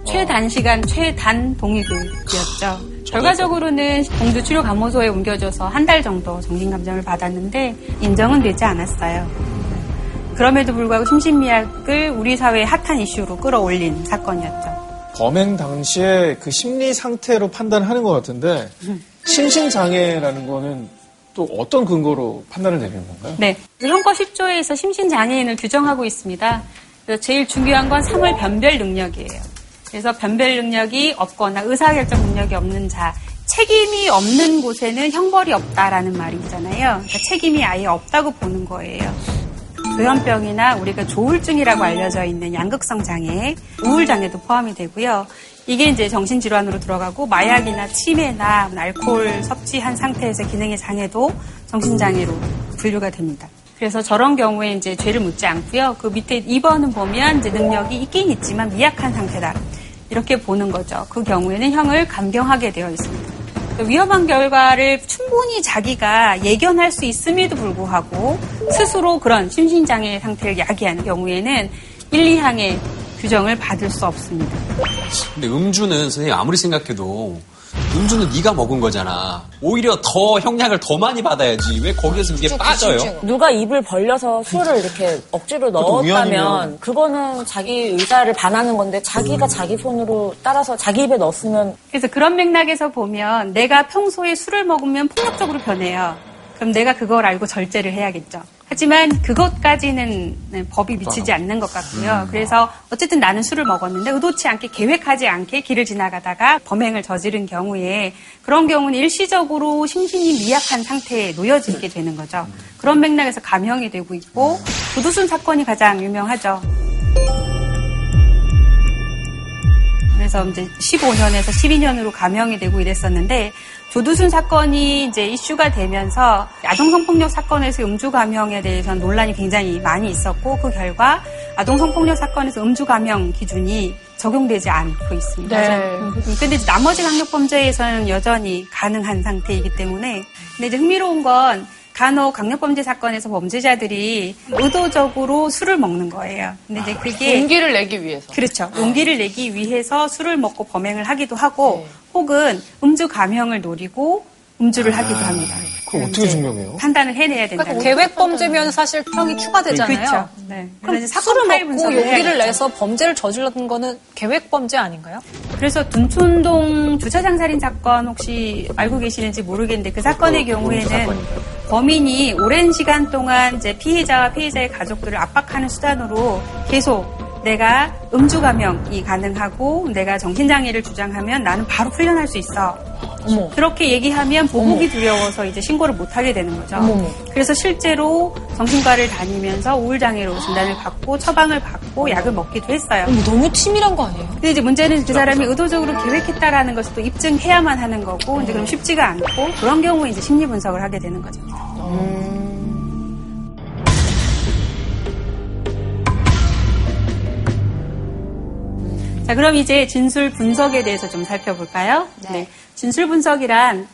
최단시간 최단 동의교육이었죠. 결과적으로는 공주 치료 감호소에 옮겨져서 한 달 정도 정신 감정을 받았는데 인정은 되지 않았어요. 그럼에도 불구하고 심신미약을 우리 사회의 핫한 이슈로 끌어올린 사건이었죠. 범행 당시에 그 심리 상태로 판단하는 것 같은데 심신장애라는 거는 또 어떤 근거로 판단을 내리는 건가요? 네. 형법 10조에서 심신장애인을 규정하고 있습니다. 그래서 제일 중요한 건 3월 변별 능력이에요. 그래서 변별 능력이 없거나 의사결정 능력이 없는 자, 책임이 없는 곳에는 형벌이 없다라는 말이 있잖아요. 그러니까 책임이 아예 없다고 보는 거예요. 조현병이나 우리가 조울증이라고 알려져 있는 양극성 장애, 우울 장애도 포함이 되고요. 이게 이제 정신질환으로 들어가고 마약이나 치매나 알코올 섭취한 상태에서 기능의 장애도 정신장애로 분류가 됩니다. 그래서 저런 경우에 이제 죄를 묻지 않고요. 그 밑에 2번은 보면 이제 능력이 있긴 있지만 미약한 상태다. 이렇게 보는 거죠. 그 경우에는 형을 감경하게 되어 있습니다. 위험한 결과를 충분히 자기가 예견할 수 있음에도 불구하고 스스로 그런 심신장애 상태를 야기하는 경우에는 1, 2항의 규정을 받을 수 없습니다. 근데 음주는 선생님 아무리 생각해도 음주는 네가 먹은 거잖아. 오히려 더 형량을 더 많이 받아야지. 왜 거기에서 이게 빠져요? 누가 입을 벌려서 술을 이렇게 억지로 넣었다면. 그거는 자기 의사를 반하는 건데 자기가 자기 손으로 따라서 자기 입에 넣었으면 그래서 그런 맥락에서 보면 내가 평소에 술을 먹으면 폭력적으로 변해요. 그럼 내가 그걸 알고 절제를 해야겠죠. 하지만 그것까지는 네, 법이 미치지 않는 것 같고요. 그래서 어쨌든 나는 술을 먹었는데 의도치 않게 계획하지 않게 길을 지나가다가 범행을 저지른 경우에 그런 경우는 일시적으로 심신이 미약한 상태에 놓여지게 되는 거죠. 그런 맥락에서 감형이 되고 있고 조두순 사건이 가장 유명하죠. 그래서 이제 15년에서 12년으로 감형이 되고 이랬었는데 조두순 사건이 이제 이슈가 되면서 아동성폭력 사건에서 음주 감형에 대해서는 논란이 굉장히 많이 있었고 그 결과 아동성폭력 사건에서 음주 감형 기준이 적용되지 않고 있습니다. 네. 음, 근데 이제 나머지 강력범죄에서는 여전히 가능한 상태이기 때문에 근데 이제 흥미로운 건 간혹 강력범죄 사건에서 범죄자들이 의도적으로 술을 먹는 거예요. 근데 이제 그게 용기를 내기 위해서. 그렇죠. 용기를 내기 위해서 술을 먹고 범행을 하기도 하고 혹은 음주 감형을 노리고 음주를 하기도 합니다. 그걸 어떻게 증명해요? 판단을 해내야 된다. 그러니까 계획 범죄면 사실 평이 추가되잖아요. 그렇죠. 네. 그럼 이제 술을 사건 파일 먹고 용기를. 내서 범죄를 저질렀던 거는 계획 범죄 아닌가요? 그래서 둔촌동 주차장 살인 사건 혹시 알고 계시는지 모르겠는데 그 사건의 경우에는 범인이 오랜 시간 동안 이제 피해자와 피해자의 가족들을 압박하는 수단으로 계속 내가 음주 감형이 가능하고 내가 정신장애를 주장하면 나는 바로 풀려날 수 있어. 그렇게 얘기하면 보복이 두려워서 이제 신고를 못 하게 되는 거죠. 어머머. 그래서 실제로 정신과를 다니면서 우울장애로 진단을 받고 처방을 받고 약을 먹기도 했어요. 너무 치밀한 거 아니에요? 근데 이제 문제는 그 사람이 의도적으로 계획했다라는 것을 또 입증해야만 하는 거고, 이제 그럼 쉽지가 않고, 그런 경우에 이제 심리 분석을 하게 되는 거죠. 자, 그럼 이제 진술 분석에 대해서 좀 살펴볼까요? 네. 진술 분석이란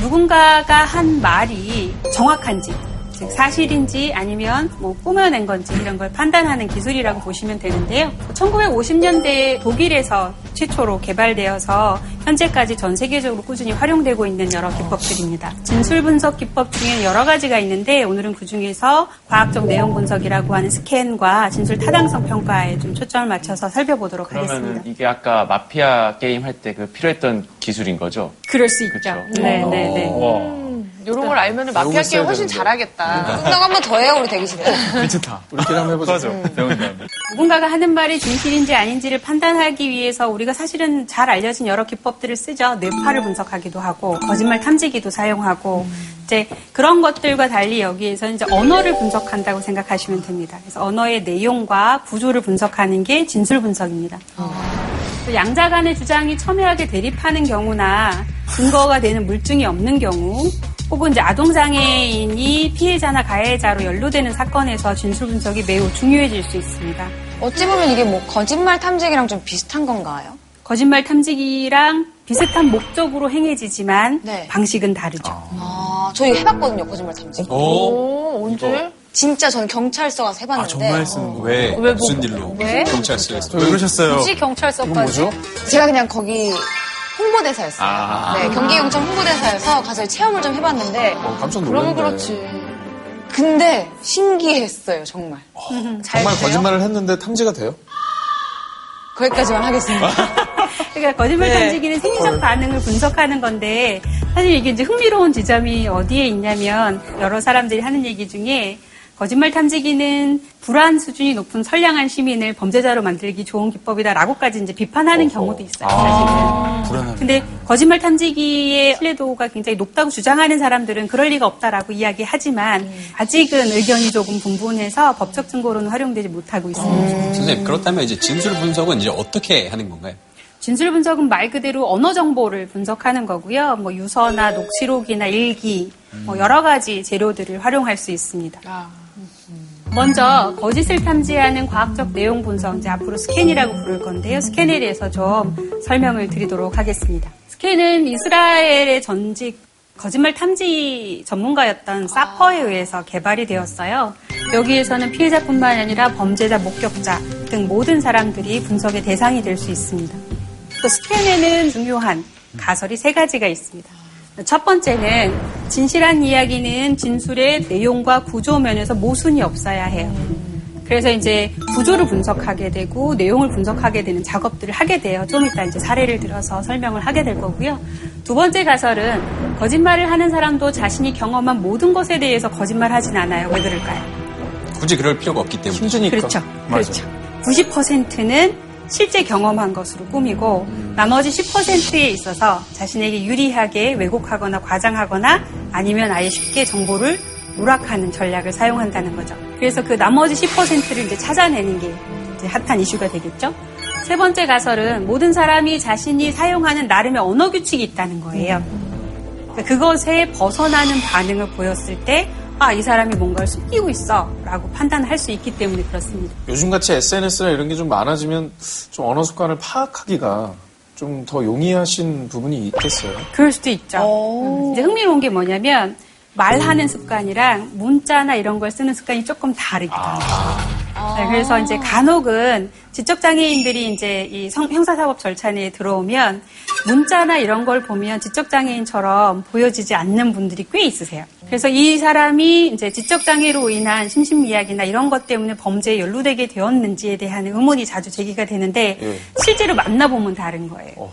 누군가가 한 말이 정확한지, 즉 사실인지 아니면 뭐 꾸며낸 건지 이런 걸 판단하는 기술이라고 보시면 되는데요. 1950년대 독일에서 최초로 개발되어서 현재까지 전 세계적으로 꾸준히 활용되고 있는 여러 기법들입니다. 진술 분석 기법 중에는 여러 가지가 있는데 오늘은 그 중에서 과학적 내용 분석이라고 하는 스캔과 진술 타당성 평가에 좀 초점을 맞춰서 살펴보도록 하겠습니다. 그러면 이게 아까 마피아 게임 할 때 그 필요했던 기술인 거죠? 그럴 수 있죠. 네, 네, 네. 이런 걸 알면 마피아 게임 훨씬 잘하겠다. 분석 한번 더 해요, 우리 대기실에. 괜찮다. 우리끼리 한번 해보자. 배운 다음에. 누군가가 하는 말이 진실인지 아닌지를 판단하기 위해서 우리가 사실은 잘 알려진 여러 기법들을 쓰죠. 뇌파를 분석하기도 하고 거짓말 탐지기도 사용하고 이제 그런 것들과 달리 여기에서 이제 언어를 분석한다고 생각하시면 됩니다. 그래서 언어의 내용과 구조를 분석하는 게 진술 분석입니다. 또 양자 간의 주장이 첨예하게 대립하는 경우나 근거가 되는 물증이 없는 경우 혹은 이제 아동장애인이 피해자나 가해자로 연루되는 사건에서 진술 분석이 매우 중요해질 수 있습니다. 어찌 보면 이게 뭐 거짓말 탐지기랑 좀 비슷한 건가요? 거짓말 탐지기랑 비슷한 목적으로 행해지지만 방식은 다르죠. 아, 저희 해봤거든요, 거짓말 탐지기. 오, 언제? 진짜 저는 경찰서 가서 해봤는데. 왜? 왜 무슨 뭐- 일로? 왜? 경찰서에서. 왜 그러셨어요? 굳이 경찰서까지? 제가 그냥 거기 홍보대사였어요. 아. 네, 경기경찰 홍보대사여서 가서 체험을 좀 해봤는데. 어, 깜짝 그러면 놀랐네. 그렇지. 근데 신기했어요, 정말. 정말 거짓말을 했는데 탐지가 돼요? 거기까지만 하겠습니다. 그러니까 거짓말 네. 탐지기는 생리적 반응을 분석하는 건데 사실 이게 이제 흥미로운 지점이 어디에 있냐면 여러 사람들이 하는 얘기 중에 거짓말 탐지기는 불안 수준이 높은 선량한 시민을 범죄자로 만들기 좋은 기법이다라고까지 이제 비판하는 경우도 있어요. 사실은. 불안하네. 근데 거짓말 탐지기의 신뢰도가 굉장히 높다고 주장하는 사람들은 그럴 리가 없다라고 이야기하지만 아직은 의견이 조금 분분해서 법적 증거로는 활용되지 못하고 있습니다. 선생님, 그렇다면 이제 진술 분석은 이제 어떻게 하는 건가요? 진술 분석은 말 그대로 언어 정보를 분석하는 거고요. 뭐 유서나 녹취록이나 일기, 뭐 여러 가지 재료들을 활용할 수 있습니다. 먼저 거짓을 탐지하는 과학적 내용 분석, 이제 앞으로 스캔이라고 부를 건데요. 스캔에 대해서 좀 설명을 드리도록 하겠습니다. 스캔은 이스라엘의 전직 거짓말 탐지 전문가였던 사퍼에 의해서 개발이 되었어요. 여기에서는 피해자뿐만 아니라 범죄자, 목격자 등 모든 사람들이 분석의 대상이 될 수 있습니다. 또 스캔에는 중요한 가설이 세 가지가 있습니다. 첫 번째는 진실한 이야기는 진술의 내용과 구조 면에서 모순이 없어야 해요. 그래서 이제 구조를 분석하게 되고 내용을 분석하게 되는 작업들을 하게 돼요. 좀 이따 이제 사례를 들어서 설명을 하게 될 거고요. 두 번째 가설은 거짓말을 하는 사람도 자신이 경험한 모든 것에 대해서 거짓말하진 않아요. 왜 그럴까요? 굳이 그럴 필요가 없기 때문에. 힘드니까. 그렇죠. 그렇죠. 90%는 실제 경험한 것으로 꾸미고 나머지 10%에 있어서 자신에게 유리하게 왜곡하거나 과장하거나 아니면 아예 쉽게 정보를 누락하는 전략을 사용한다는 거죠. 그래서 그 나머지 10%를 이제 찾아내는 게 이제 핫한 이슈가 되겠죠. 세 번째 가설은 모든 사람이 자신이 사용하는 나름의 언어 규칙이 있다는 거예요. 그러니까 그것에 벗어나는 반응을 보였을 때, 아, 이 사람이 뭔가를 숨기고 있어. 라고 판단할 수 있기 때문에 그렇습니다. 요즘같이 SNS나 이런 게 좀 많아지면 좀 언어 습관을 파악하기가 좀 더 용이하신 부분이 있겠어요. 그럴 수도 있죠. 음, 이제 흥미로운 게 뭐냐면, 말하는 습관이랑 문자나 이런 걸 쓰는 습관이 조금 다르기도 합니다. 네, 그래서 이제 간혹은 지적장애인들이 이제 이 성- 형사사법 절차 내에 들어오면 문자나 이런 걸 보면 지적장애인처럼 보여지지 않는 분들이 꽤 있으세요. 그래서 이 사람이 이제 지적장애로 인한 심신미약이나 이런 것 때문에 범죄에 연루되게 되었는지에 대한 의문이 자주 제기가 되는데 예. 실제로 만나보면 다른 거예요.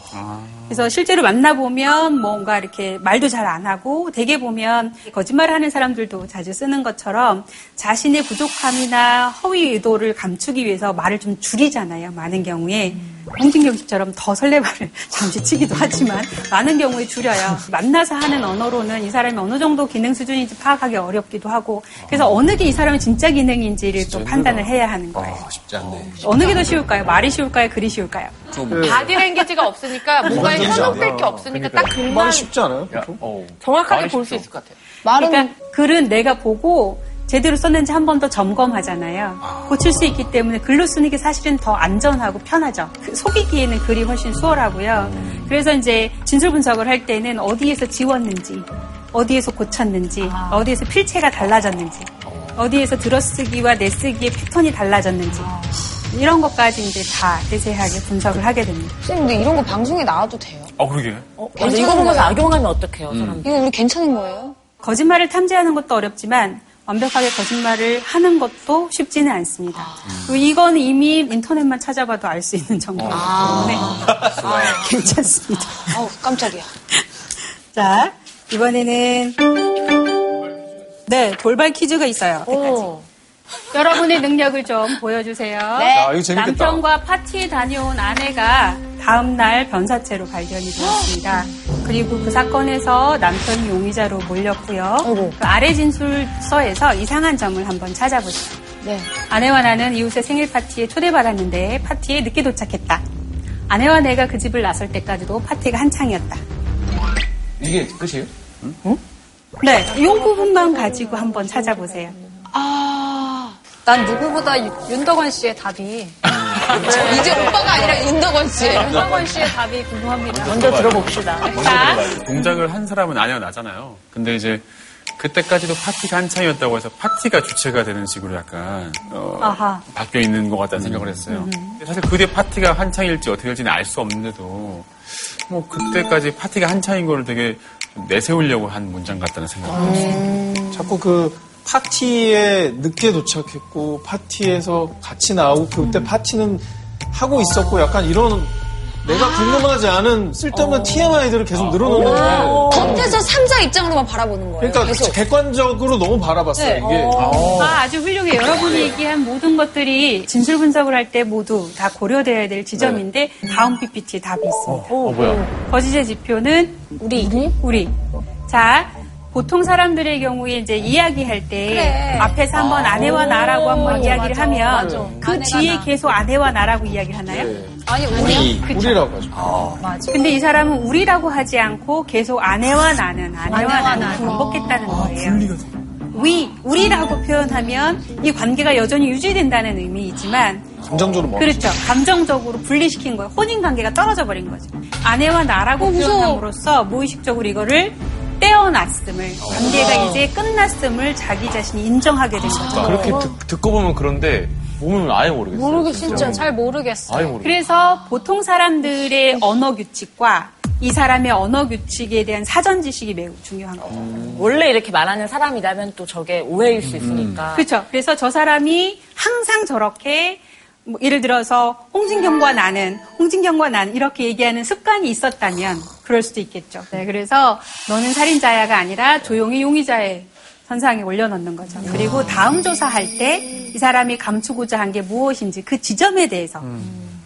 그래서 실제로 만나보면 뭔가 이렇게 말도 잘 안 하고 대개 보면 거짓말하는 사람들도 자주 쓰는 것처럼 자신의 부족함이나 허위 의도를 감추기 위해서 말을 좀 줄이잖아요. 많은 경우에. 홍진경 씨처럼 더 설레발을 잠시 치 기도 하지만 많은 경우에 줄여요. 만나서 하는 언어로는 이 사람이 어느 정도 기능 수준인지 파악하기 어렵기도 하고 그래서 어느 게 이 사람의 진짜 기능인지를 또 판단을 해야 하는 거예요. 쉽지 않네. 어느 게 더 쉬울까요? 말이 쉬울까요? 글이 쉬울까요? 바디랭귀지가 없으니까 뭔가에 그러지 현혹될. 게 없으니까 딱 글만 말이 쉽지 않아요? 정확하게 볼 수 있을 것 같아요. 그러니까 글은 내가 보고 제대로 썼는지 한 번 더 점검하잖아요. 고칠 수 있기 때문에 글로 쓰는 게 사실은 더 안전하고 편하죠. 그 속이기에는 글이 훨씬 수월하고요. 그래서 이제 진술 분석을 할 때는 어디에서 지웠는지, 어디에서 고쳤는지, 어디에서 필체가 달라졌는지, 어디에서 들어쓰기와 내쓰기의 패턴이 달라졌는지 이런 것까지 이제 다 세세하게 분석을 하게 됩니다. 선생님, 근데 이런 거 방송에 나와도 돼요? 어, 그러게. 맞아, 이거 보면서 악용하면 어떡해요, 사람. 이거 우리 괜찮은 거예요? 거짓말을 탐지하는 것도 어렵지만 완벽하게 거짓말을 하는 것도 쉽지는 않습니다. 그리고 이건 이미 인터넷만 찾아봐도 알 수 있는 정보이기 때문에 괜찮습니다. 아우, 깜짝이야. 자, 이번에는 네, 돌발 퀴즈가 있어요. 여러분의 능력을 좀 보여주세요. 야, 이거 재밌겠다. 남편과 파티에 다녀온 아내가 다음날 변사체로 발견이 되었습니다. 그리고 그 사건에서 남편이 용의자로 몰렸고요. 그 아래 진술서에서 이상한 점을 한번 찾아보세요. 네. 아내와 나는 이웃의 생일 파티에 초대받았는데 파티에 늦게 도착했다. 아내와 내가 그 집을 나설 때까지도 파티가 한창이었다. 이게 끝이에요? 네, 이 부분만 가지고 한번 찾아보세요. 아, 난 누구보다 유- 윤덕원 씨의 답이. 이제 오빠가 아니라 윤덕원 씨. 네, 윤덕원 씨의 답이 궁금합니다. 먼저 들어봅시다. 자, 동작을 한 사람은 아내가 나잖아요. 근데 이제 그때까지도 파티가 한창이었다고 해서 파티가 주체가 되는 식으로 약간 어, 아하. 바뀌어 있는 것 같다는 생각을 했어요. 근데 사실 그때 파티가 한창일지 어떻게 될지는 알 수 없는데도 뭐 그때까지 파티가 한창인 거를 되게 좀 내세우려고 한 문장 같다는 생각을 했어요. 자꾸 그 파티에 늦게 도착했고 파티에서 같이 나오고 그때 파티는 하고 있었고 약간 이런 내가 궁금하지 않은 쓸데없는 TMI들을 계속 늘어놓는 거예요. 겉에서 삼자 입장으로만 바라보는 거예요. 그러니까 계속. 객관적으로 너무 바라봤어요 네. 이게. 아, 아주 훌륭해. 여러분이 얘기한 모든 것들이 진술 분석을 할 때 모두 다 고려돼야 될 지점인데 다음 PPT에 답이 있습니다. 어, 뭐야? 거짓의 지표는 우리. 우리. 자, 보통 사람들의 경우에 이제 이야기할 때 그래. 앞에서 한번 아내와 나라고 한번 맞아, 이야기를 맞아, 하면 맞아. 그 뒤에 나. 계속 아내와 나라고 이야기를 하나요? 아니, 우리 우리. 우리라고 하죠. 맞아. 근데 이 사람은 우리라고 하지 않고 계속 아내와 나는 아내와 아내와 나는. 반복했다는 거예요. 위, 우리라고 표현하면 이 관계가 여전히 유지된다는 의미이지만 감정적으로 뭐. 그렇죠. 감정적으로 분리시킨 거예요. 혼인 관계가 떨어져 버린 거죠. 아내와 나라고 어. 표현함으로써 무의식적으로 이거를 떼어놨음을 관계가 이제 끝났음을 자기 자신이 인정하게 된 거죠. 그렇게 듣, 고 보면 그런데 몸은 아예 모르겠어요. 모르겠 진짜 잘 모르겠어. 아예 모르겠어요. 그래서 보통 사람들의 언어 규칙과 이 사람의 언어 규칙에 대한 사전 지식이 매우 중요한 거죠. 원래 이렇게 말하는 사람이라면 또 저게 오해일 수 있으니까. 그렇죠. 그래서 저 사람이 항상 저렇게 뭐 예를 들어서 홍진경과 나는 홍진경과 나는 이렇게 얘기하는 습관이 있었다면 그럴 수도 있겠죠. 네, 그래서 너는 살인자야가 아니라 조용히 용의자의 선상에 올려놓는 거죠. 그리고 다음 조사할 때 이 사람이 감추고자 한 게 무엇인지 그 지점에 대해서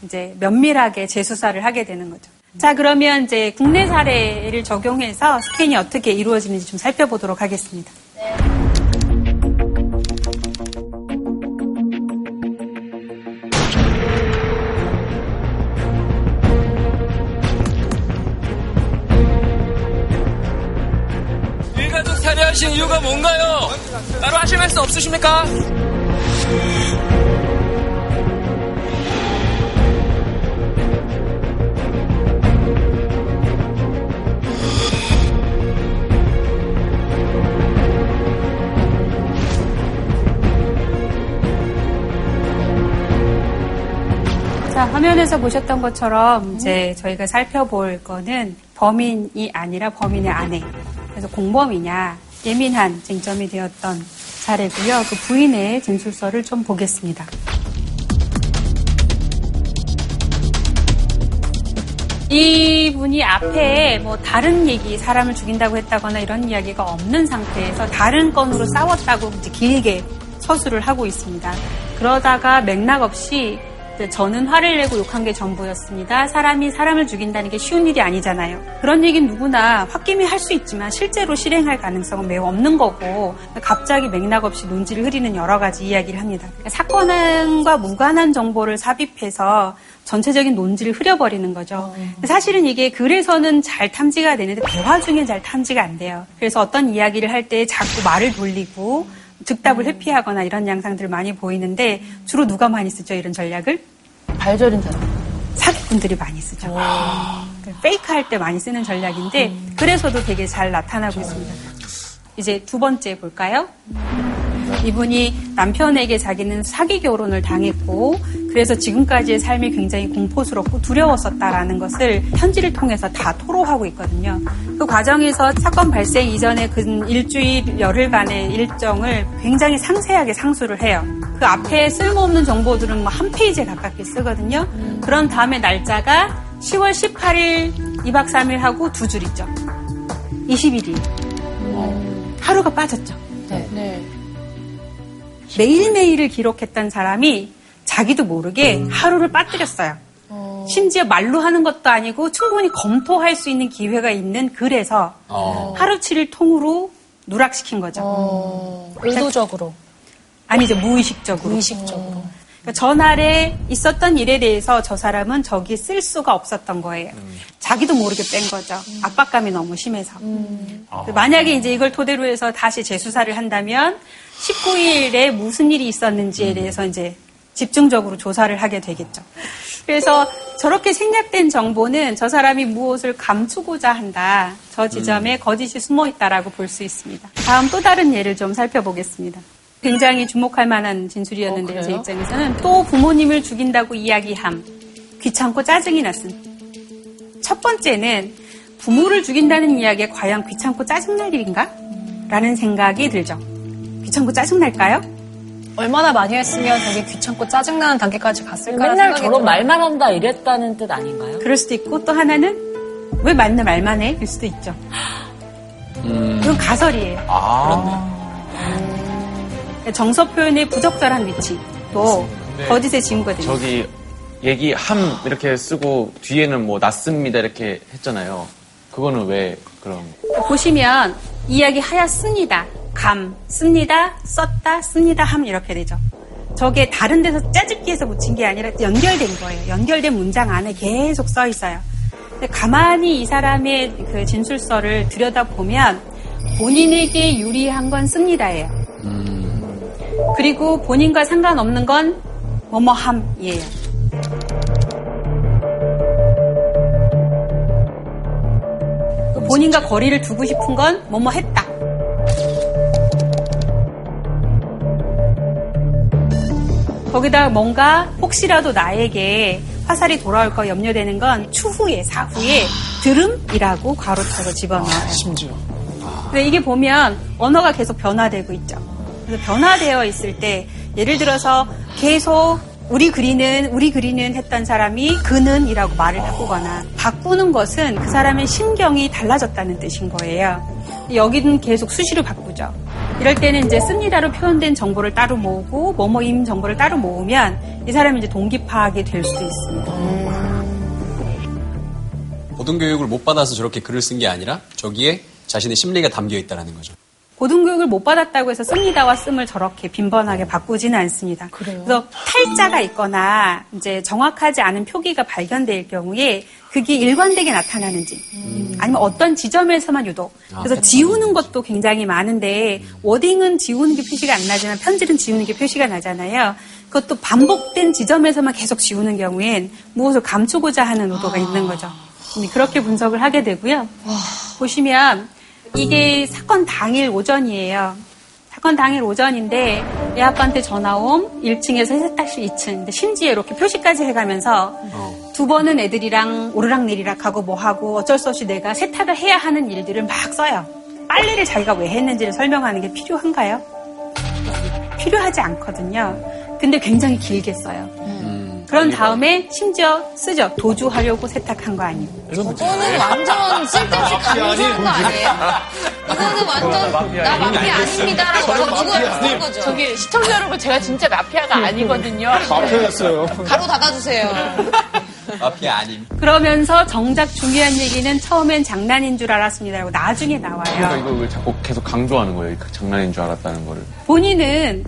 이제 면밀하게 재수사를 하게 되는 거죠. 자, 그러면 이제 국내 사례를 적용해서 스캔이 어떻게 이루어지는지 좀 살펴보도록 하겠습니다. 일 하신 이유가 뭔가요? 따로 하실 말씀 없으십니까? 자, 화면에서 보셨던 것처럼 이제 저희가 살펴볼 거는 범인이 아니라 범인의 아내. 그래서 공범이냐 예민한 쟁점이 되었던 사례고요. 그 부인의 진술서를 좀 보겠습니다. 이 분이 앞에 뭐 다른 얘기, 사람을 죽인다고 했다거나 이런 이야기가 없는 상태에서 다른 건으로 싸웠다고 이제 길게 서술을 하고 있습니다. 그러다가 맥락 없이 저는 화를 내고 욕한 게 전부였습니다. 사람이 사람을 죽인다는 게 쉬운 일이 아니잖아요. 그런 얘기는 누구나 홧김에 할수 있지만 실제로 실행할 가능성은 매우 없는 거고 갑자기 맥락 없이 논지를 흐리는 여러 가지 이야기를 합니다. 사건과 무관한 정보를 삽입해서 전체적인 논지를 흐려버리는 거죠. 사실은 이게 글에서는 잘 탐지가 되는데 대화 중엔 잘 탐지가 안 돼요. 그래서 어떤 이야기를 할 때 자꾸 말을 돌리고 즉답을 회피하거나 이런 양상들을 많이 보이는데 주로 누가 많이 쓰죠 이런 전략을? 발저린 사람. 사기꾼들이 많이 쓰죠. 페이크 할 때 많이 쓰는 전략인데 그래서도 되게 잘 나타나고 있습니다. 이제 두 번째 볼까요? 이분이 남편에게 자기는 사기 결혼을 당했고 그래서 지금까지의 삶이 굉장히 공포스럽고 두려웠었다라는 것을 편지를 통해서 다 토로하고 있거든요. 그 과정에서 사건 발생 이전에 근 일주일 열흘간의 일정을 굉장히 상세하게 상수를 해요. 그 앞에 쓸모없는 정보들은 뭐 한 페이지에 가깝게 쓰거든요. 그런 다음에 날짜가 10월 18일 2박 3일 하고 두 줄 있죠. 21일. 하루가 빠졌죠. 네. 매일매일을 기록했던 사람이 자기도 모르게 하루를 빠뜨렸어요. 심지어 말로 하는 것도 아니고 충분히 검토할 수 있는 기회가 있는 글에서 어. 하루치를 통으로 누락시킨 거죠. 의도적으로. 아니죠, 무의식적으로. 무의식적으로. 그러니까 전날에 있었던 일에 대해서 저 사람은 저기 쓸 수가 없었던 거예요. 자기도 모르게 뺀 거죠. 압박감이 너무 심해서. 만약에 이제 이걸 토대로 해서 다시 재수사를 한다면 19일에 무슨 일이 있었는지에 대해서 이제 집중적으로 조사를 하게 되겠죠. 그래서 저렇게 생략된 정보는 저 사람이 무엇을 감추고자 한다. 저 지점에 거짓이 숨어 있다라고 볼 수 있습니다. 다음 또 다른 예를 좀 살펴보겠습니다. 굉장히 주목할 만한 진술이었는데 어, 제? 입장에서는 또 부모님을 죽인다고 이야기함. 귀찮고 짜증이 났음. 첫 번째는 부모를 죽인다는 이야기에 과연 귀찮고 짜증날 일인가? 라는 생각이 들죠. 귀찮고 짜증날까요? 얼마나 많이 했으면 되게 귀찮고 짜증나는 단계까지 갔을까? 맨날 저런 말만 한다 이랬다는 뜻 아닌가요? 그럴 수도 있고 또 하나는 왜 맨날 말만 해? 일 수도 있죠. 이건 가설이에요. 아. 정서 표현의 부적절한 위치 또 네. 거짓의 징후가 됩니다. 저기 얘기 함 이렇게 쓰고 뒤에는 뭐 났습니다 이렇게 했잖아요. 그거는 왜 그런? 보시면 이야기 하였습니다. 감, 씁니다, 썼다, 씁니다 함 이렇게 되죠. 저게 다른 데서 짜집기해서 붙인 게 아니라 연결된 거예요. 연결된 문장 안에 계속 써 있어요. 근데 가만히 이 사람의 그 진술서를 들여다보면 본인에게 유리한 건 씁니다예요. 그리고 본인과 상관없는 건 뭐뭐함이에요. 본인과 거리를 두고 싶은 건 뭐뭐 했다. 거기다 뭔가 혹시라도 나에게 화살이 돌아올 거 염려되는 건 추후에 사후에 들음이라고 괄호차고 집어넣어요. 심지어. 근데 이게 보면 언어가 계속 변화되고 있죠. 그래서 변화되어 있을 때 예를 들어서 계속 우리 그리는 우리 그리는 했던 사람이 그는이라고 말을 바꾸거나 바꾸는 것은 그 사람의 심경이 달라졌다는 뜻인 거예요. 여기는 계속 수시로 바꾸죠. 이럴 때는 이제 씁니다로 표현된 정보를 따로 모으고 뭐뭐임 정보를 따로 모으면 이 사람이 이제 동기 파악이 될 수도 있습니다. 고등교육을 못 받아서 저렇게 글을 쓴 게 아니라 저기에 자신의 심리가 담겨 있다는 거죠. 고등교육을 못 받았다고 해서 씁니다와 씀을 저렇게 빈번하게 바꾸지는 않습니다. 그래서 탈자가 있거나 이제 정확하지 않은 표기가 발견될 경우에 그게 일관되게 나타나는지 아니면 어떤 지점에서만 유독 그래서 지우는 것도 굉장히 많은데 워딩은 지우는 게 표시가 안 나지만 편지는 지우는 게 표시가 나잖아요. 그것도 반복된 지점에서만 계속 지우는 경우엔 무엇을 감추고자 하는 의도가 있는 거죠. 그렇게 분석을 하게 되고요. 보시면 이게 사건 당일 오전이에요. 사건 당일 오전인데 애 아빠한테 전화 옴 1층에서 세탁실 2층 근데 심지어 이렇게 표시까지 해가면서 두 번은 애들이랑 오르락 내리락 하고 뭐 하고 어쩔 수 없이 내가 세탁을 해야 하는 일들을 막 써요. 빨래를 자기가 왜 했는지를 설명하는 게 필요한가요? 필요하지 않거든요. 근데 굉장히 길게 써요. 그런 다음에 심지어 쓰죠. 도주하려고 세탁한 거 아니고. 이거는 완전 쓸데없이 강조한 거 아니에요? 이거는 완전 나 마피아 아닙니다라고 누구한테 쓴 거죠. 저기 시청자 여러분 제가 진짜 마피아가 아니거든요. 마피아였어요. 가로 닫아주세요. 마피아 아님. 그러면서 정작 중요한 얘기는 처음엔 장난인 줄 알았습니다라고 나중에 그러니까 나와요. 이걸 왜 자꾸 계속 강조하는 거예요? 그 장난인 줄 알았다는 거를. 본인은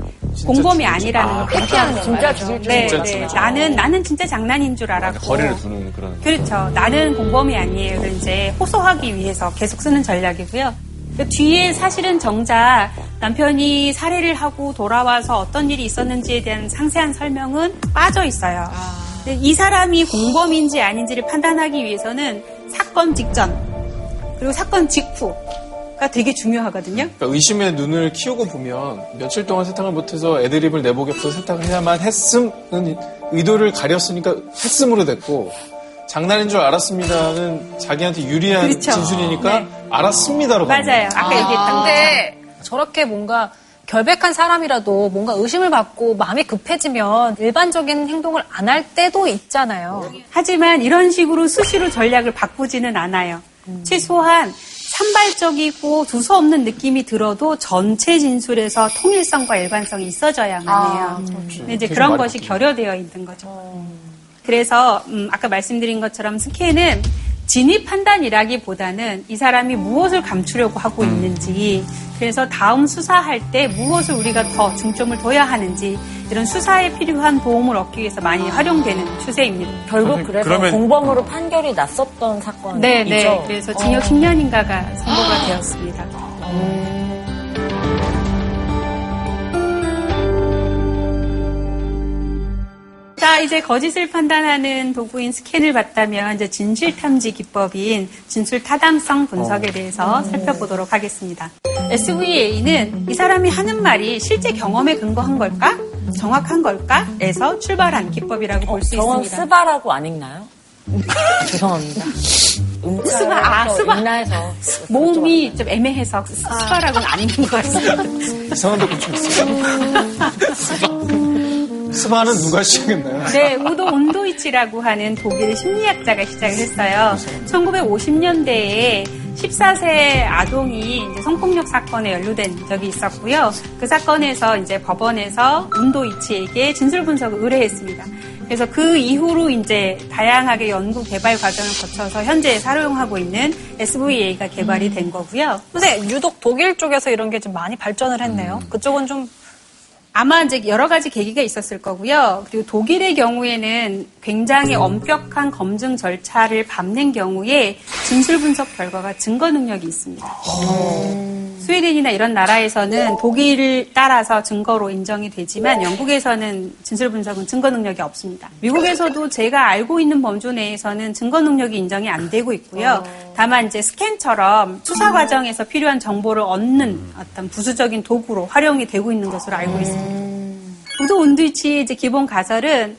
공범이 아니라는 걸 회피하는 거예요. 진짜 죽일 줄 네, 진짜 네. 줄 나는 나는 진짜 장난인 줄 알았고. 거리를 두는 그런. 그렇죠. 나는 공범이 아니에요. 를 이제 호소하기 위해서 계속 쓰는 전략이고요. 그 뒤에 사실은 정작 남편이 살해를 하고 돌아와서 어떤 일이 있었는지에 대한 상세한 설명은 빠져 있어요. 근데 이 사람이 공범인지 아닌지를 판단하기 위해서는 사건 직전 그리고 사건 직후가 되게 중요하거든요. 그러니까 의심의 눈을 키우고 보면 며칠 동안 세탁을 못해서 애드립을 내복이 없어 세탁을 해야만 했음은 의도를 가렸으니까 했음으로 됐고 장난인 줄 알았습니다는 자기한테 유리한 그렇죠. 진술이니까 네. 알았습니다로 맞아요. 아까 아, 얘기했던 거. 근데 저렇게 뭔가 결백한 사람이라도 뭔가 의심을 받고 마음이 급해지면 일반적인 행동을 안 할 때도 있잖아요. 하지만 이런 식으로 수시로 전략을 바꾸지는 않아요. 최소한 산발적이고 두서없는 느낌이 들어도 전체 진술에서 통일성과 일관성이 있어져야만 해요. 근데 이제 그런 것이 결여되어 있는 거죠. 그래서 음, 아까 말씀드린 것처럼 스캔은 진위 판단이라기보다는 이 사람이 무엇을 감추려고 하고 있는지 그래서 다음 수사할 때 무엇을 우리가 더 중점을 둬야 하는지 이런 수사에 필요한 도움을 얻기 위해서 많이 활용되는 추세입니다. 결국 그래서 그러면- 공범으로 판결이 났었던 사건이죠. 네, 네. 그래서 징역 10년인가가 선고가 되었습니다. 자, 이제 거짓을 판단하는 도구인 스캔을 봤다면 이제 진실 탐지 기법인 진술 타당성 분석에 대해서 살펴보도록 하겠습니다. SVA는 이 사람이 하는 말이 실제 경험에 근거한 걸까? 정확한 걸까? 에서 출발한 기법이라고 볼수 저건 있습니다. 스바라고 안 읽나요? 죄송합니다. 음차 스바, 아, 스바. 인나에서 모음이 좀 애매해서 스바라고는 아닌 것 같습니다. 이상한 데좀 있어요. 스바는 누가 시작했나요? 네, 우도 운도이치라고 하는 독일 심리학자가 시작을 했어요. 1950년대에 14세 아동이 이제 성폭력 사건에 연루된 적이 있었고요. 그 사건에서 이제 법원에서 운도이치에게 진술 분석을 의뢰했습니다. 그래서 그 이후로 이제 다양하게 연구 개발 과정을 거쳐서 현재 사용하고 있는 SVA가 개발이 된 거고요. 근데 유독 독일 쪽에서 이런 게 좀 많이 발전을 했네요. 그쪽은 좀 아마 이제 여러 가지 계기가 있었을 거고요. 그리고 독일의 경우에는 굉장히 엄격한 검증 절차를 밟는 경우에 진술 분석 결과가 증거 능력이 있습니다. 스웨덴이나 이런 나라에서는 독일을 따라서 증거로 인정이 되지만 영국에서는 진술 분석은 증거 능력이 없습니다. 미국에서도 제가 알고 있는 범주 내에서는 증거 능력이 인정이 안 되고 있고요. 다만 이제 스캔처럼 수사 과정에서 필요한 정보를 얻는 어떤 부수적인 도구로 활용이 되고 있는 것으로 알고 있습니다. 우도 운두이치의 이제 기본 가설은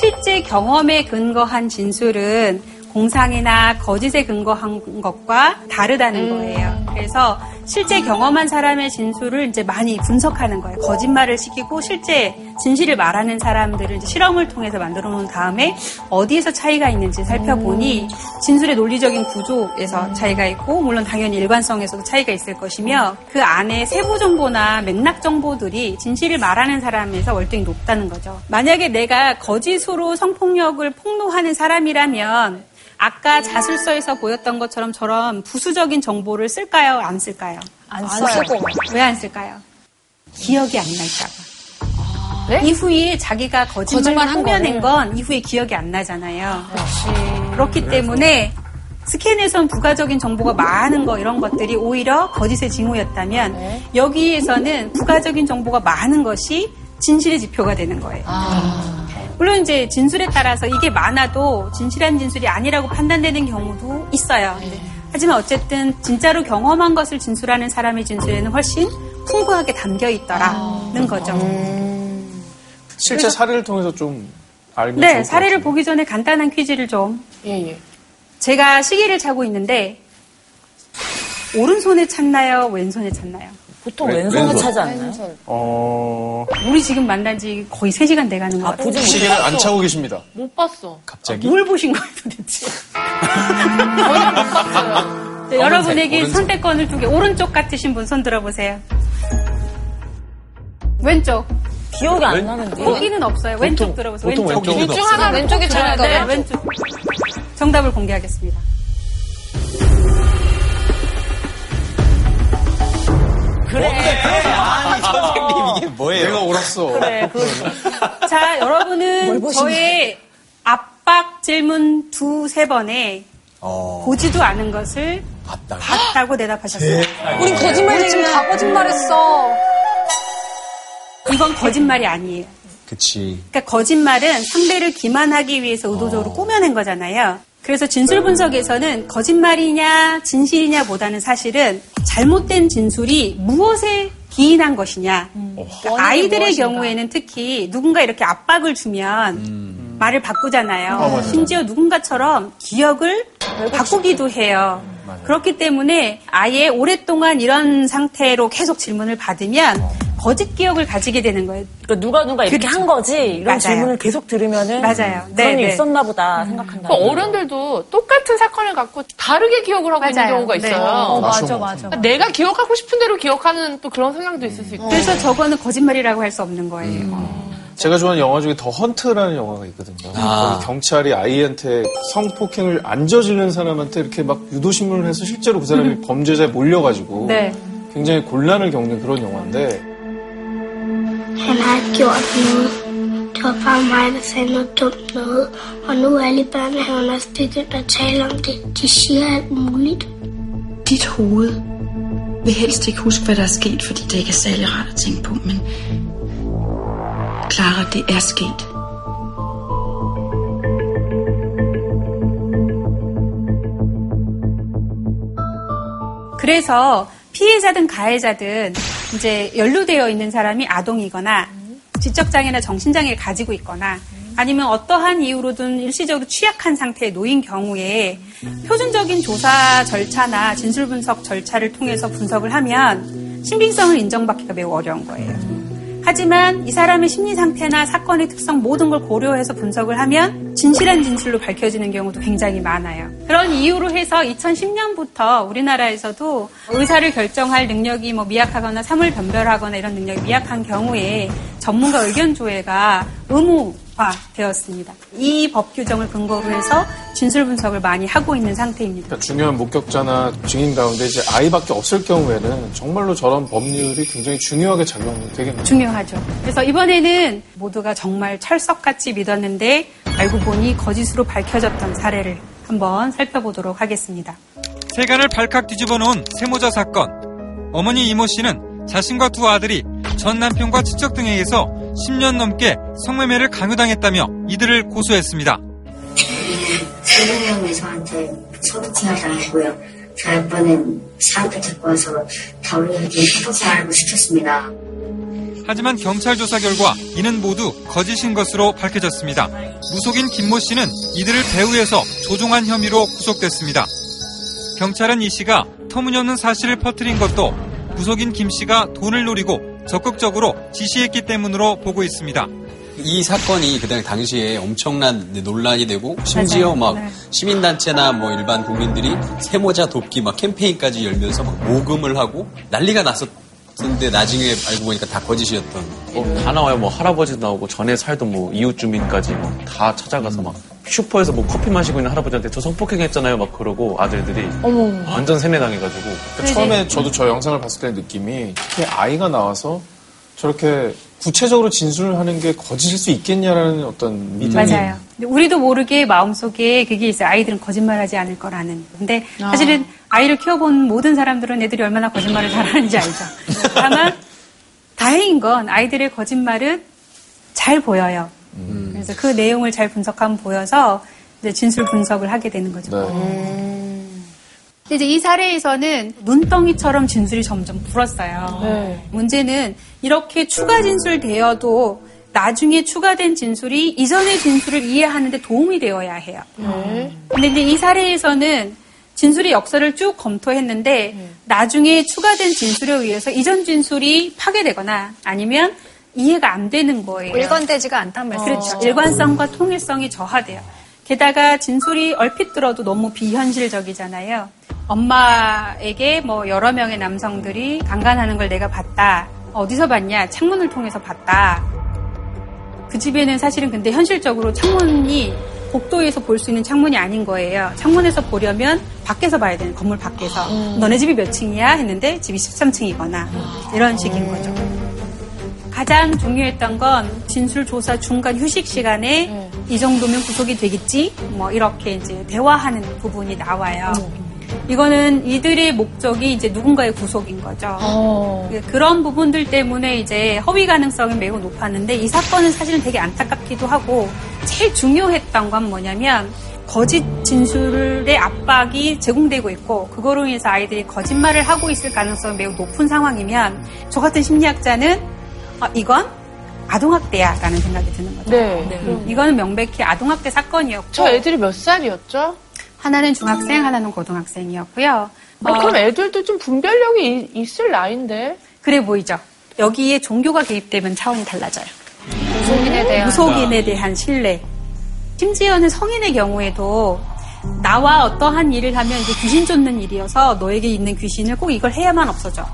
실제 경험에 근거한 진술은 공상이나 거짓에 근거한 것과 다르다는 거예요. 그래서 실제 경험한 사람의 진술을 이제 많이 분석하는 거예요. 거짓말을 시키고 실제 진실을 말하는 사람들을 실험을 통해서 만들어 놓은 다음에 어디에서 차이가 있는지 살펴보니 진술의 논리적인 구조에서 차이가 있고 물론 당연히 일관성에서도 차이가 있을 것이며 그 안에 세부 정보나 맥락 정보들이 진실을 말하는 사람에서 월등히 높다는 거죠. 만약에 내가 거짓으로 성폭력을 폭로하는 사람이라면 아까 자술서에서 보였던 것처럼 저런 부수적인 정보를 쓸까요? 안 쓸까요? 안 써요. 왜안 쓸까요? 기억이 안 날까봐. 이후에 자기가 거짓말을 꾸며낸 건 이후에 기억이 안 나잖아요. 그렇기 때문에 스캔에선 부가적인 정보가 많은 거 이런 것들이 오히려 거짓의 징후였다면 여기에서는 부가적인 정보가 많은 것이 진실의 지표가 되는 거예요. 물론 이제 진술에 따라서 이게 많아도 진실한 진술이 아니라고 판단되는 경우도 있어요. 하지만 어쨌든 진짜로 경험한 것을 진술하는 사람의 진술에는 훨씬 풍부하게 담겨 있더라는 거죠. 실제 그래서- 사례를 통해서 좀 알면 네, 사례를 보기 전에 간단한 퀴즈를 좀. 예, 예. 제가 시계를 차고 있는데 오른손에 찼나요? 왼손에 찼나요? 보통 왼- 왼손에 왼손. 차지 않나요? 어... 우리 지금 만난 지 거의 3시간 돼가는 것 같아요. 시계를 안 차고 계십니다. 못 봤어. 갑자기? 뭘 보신 거예요 도대체? 네, 여러분에게 오른손. 선택권을 두 개. 오른쪽 같으신 분 손 들어보세요. 왼쪽. 기억이 안 나는데. 포기는 없어요. 왼쪽 들어보세요. 왼쪽. 둘중. 하나 왼쪽이 네, 차니까 네. 왼쪽. 정답을 공개하겠습니다. 그래. 아니, 선생님, 이게 뭐예요? 내가 옳았어. 그래, 자, 여러분은 저의 압박 질문 두세 번에 어. 보지도 않은 것을 봤다고 대답하셨어요. 우린 거짓말 지금 다 거짓말했어. 이건 거짓말이 아니에요. 그치. 그러니까 거짓말은 상대를 기만하기 위해서 의도적으로 꾸며낸 거잖아요. 그래서 진술 분석에서는 거짓말이냐 진실이냐 보다는 사실은 잘못된 진술이 무엇에 기인한 것이냐. 그러니까 아이들의 무엇인가. 경우에는 특히 누군가 이렇게 압박을 주면 말을 바꾸잖아요. 어, 맞아요. 심지어 누군가처럼 기억을 바꾸기도 해요. 그렇기 때문에 아예 오랫동안 이런 상태로 계속 질문을 받으면 거짓 기억을 가지게 되는 거예요. 그러니까 누가 누가 이렇게 그렇죠. 한 거지 이런 맞아요. 질문을 계속 들으면은 맞아요. 그런 네, 일 네. 있었나 보다 생각한다. 그 어른들도 똑같은 사건을 갖고 다르게 기억을 하고 있는 맞아요. 경우가 네. 있어요. 어, 맞아, 맞아. 그러니까 내가 기억하고 싶은 대로 기억하는 또 그런 성향도 있을 수 있고. 그래서 저거는 거짓말이라고 할 수 없는 거예요. 제가 좋아하는 영화 중에 더 헌트라는 영화가 있거든요. 아. 경찰이 아이한테 성폭행을 안 저지른 사람한테 이렇게 막 유도신문을 해서 실제로 그 사람이 범죄자에 몰려가지고 네. 굉장히 곤란을 겪는 그런 영화인데 Han har ikke gjort noget. Det var bare mig, der sagde noget dumt noget. Og nu er alle i børnehaven også begyndt at tale om det. De siger alt muligt. Dit hoved vil helst ikke huske, hvad der er sket, fordi det ikke er særlig rart at tænke på, men Clara, det er sket. 그래서 피해자든 가해자든 이제 연루되어 있는 사람이 아동이거나 지적장애나 정신장애를 가지고 있거나 아니면 어떠한 이유로든 일시적으로 취약한 상태에 놓인 경우에 표준적인 조사 절차나 진술 분석 절차를 통해서 분석을 하면 신빙성을 인정받기가 매우 어려운 거예요. 하지만 이 사람의 심리 상태나 사건의 특성 모든 걸 고려해서 분석을 하면 진실한 진술로 밝혀지는 경우도 굉장히 많아요. 그런 이유로 해서 2010년부터 우리나라에서도 의사를 결정할 능력이 뭐 미약하거나 사물 변별하거나 이런 능력이 미약한 경우에 전문가 의견 조회가 의무화 되었습니다. 이 법 규정을 근거로 해서 진술 분석을 많이 하고 있는 상태입니다. 그러니까 중요한 목격자나 증인 가운데 이제 아이밖에 없을 경우에는 정말로 저런 법률이 굉장히 중요하게 작용이 되겠네요. 중요하죠. 그래서 이번에는 모두가 정말 철석같이 믿었는데 알고 보니 거짓으로 밝혀졌던 사례를 한번 살펴보도록 하겠습니다. 세간을 발칵 뒤집어 놓은 세모자 사건. 어머니 이모 씨는 자신과 두 아들이 전 남편과 친척 등에 의해서 10년 넘게 성매매를 강요당했다며 이들을 고소했습니다. 세명이 저한테 소개팅을 당했고요. 저희 아빠는 사람들 데리고 와서 다우리에게 소개팅하라고 시켰습니다. 하지만 경찰 조사 결과 이는 모두 거짓인 것으로 밝혀졌습니다. 무속인 김모 씨는 이들을 배후에서 조종한 혐의로 구속됐습니다. 경찰은 이 씨가 터무니없는 사실을 퍼뜨린 것도 무속인 김 씨가 돈을 노리고 적극적으로 지시했기 때문으로 보고 있습니다. 이 사건이 그 당시에 엄청난 논란이 되고 심지어 맞아요. 막 네. 시민단체나 뭐 일반 국민들이 세모자 돕기 막 캠페인까지 열면서 막 모금을 하고 난리가 났었 는데 나중에 알고 보니까 다 거짓이었던. 뭐다 나와요. 뭐 할아버지도 나오고 전에 살던 뭐 이웃 주민까지 뭐 다 찾아가서 막 슈퍼에서 뭐 커피 마시고 있는 할아버지한테 저 성폭행했잖아요. 막 그러고 아들들이 완전 세뇌당해가지고 그러니까 처음에 저도 저 영상을 봤을 때 느낌이 특히 아이가 나와서 저렇게 구체적으로 진술을 하는 게 거짓일 수 있겠냐라는 어떤 믿음이 맞아요. 근데 우리도 모르게 마음속에 그게 있어요. 아이들은 거짓말하지 않을 거라는. 근데 아. 사실은 아 이를 키워본 모든 사람들은 애들이 얼마나 거짓말을 잘하는지 알죠. 다만 다행인 건 아이들의 거짓말은 잘 보여요. 그래서 그 내용을 잘 분석하면 보여서 이제 진술 분석을 하게 되는 거죠. 근데 이제 이 사례에서는 눈덩이처럼 진술이 점점 불었어요. 네. 문제는 이렇게 추가 진술되어도 나중에 추가된 진술이 이전의 진술을 이해하는데 도움이 되어야 해요. 근데 이제 이 사례에서는 진술의 역사를 쭉 검토했는데 나중에 추가된 진술에 의해서 이전 진술이 파괴되거나 아니면 이해가 안 되는 거예요. 일관되지가 않단 말씀이죠. 그렇죠. 일관성과 통일성이 저하돼요. 게다가 진술이 얼핏 들어도 너무 비현실적이잖아요. 엄마에게 뭐 여러 명의 남성들이 강간하는 걸 내가 봤다. 어디서 봤냐? 창문을 통해서 봤다. 그 집에는 사실은 근데 현실적으로 창문이 복도에서 볼 수 있는 창문이 아닌 거예요. 창문에서 보려면 밖에서 봐야 되는 건물 밖에서. 너네 집이 몇 층이야? 했는데 집이 13층이거나 이런 식인 거죠. 가장 중요했던 건 진술 조사 중간 휴식 시간에 이 정도면 구속이 되겠지? 뭐 이렇게 이제 대화하는 부분이 나와요. 이거는 이들의 목적이 이제 누군가의 구속인 거죠. 그- 그런 부분들 때문에 이제 허위 가능성이 매우 높았는데 이 사건은 사실은 되게 안타깝기도 하고 제일 중요했던 건 뭐냐면 거짓 진술의 압박이 제공되고 있고 그거로 인해서 아이들이 거짓말을 하고 있을 가능성이 매우 높은 상황이면 저 같은 심리학자는 아, 이건 아동학대야라는 생각이 드는 거죠. 네. 음, 이거는 명백히 아동학대 사건이었고 저 애들이 몇 살이었죠? 하나는 중학생, 하나는 고등학생이었고요. 어, 어, 그럼 애들도 좀 분별력이 이- 있을 나이인데. 그래 보이죠. 여기에 종교가 개입되면 차원이 달라져요. 무속인에 대한 무속인에 대한 신뢰. 심지어는 성인의 경우에도 나와 어떠한 일을 하면 이게 귀신 쫓는 일이어서 너에게 있는 귀신을 꼭 이걸 해야만 없어져.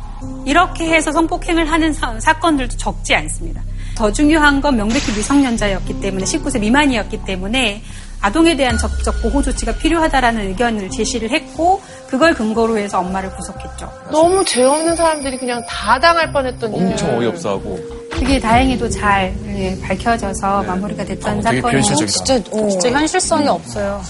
이렇게 해서 성폭행을 하는 사, 건들도 적지 않습니다. 더 중요한 건 명백히 미성년자였기 때문에 19세 미만이었기 때문에 아동에 대한 적극적 보호 조치가 필요하다라는 의견을 제시를 했고 그걸 근거로 해서 엄마를 구속했죠. 너무 죄 없는 사람들이 그냥 다 당할 뻔했던 일. 엄청 어이없어하고. 그게 다행히도 잘 예, 밝혀져서 마무리가 됐던 어, 되게 사건이고 비현실적이다. 진짜, 어, 진짜 현실성이 없어요.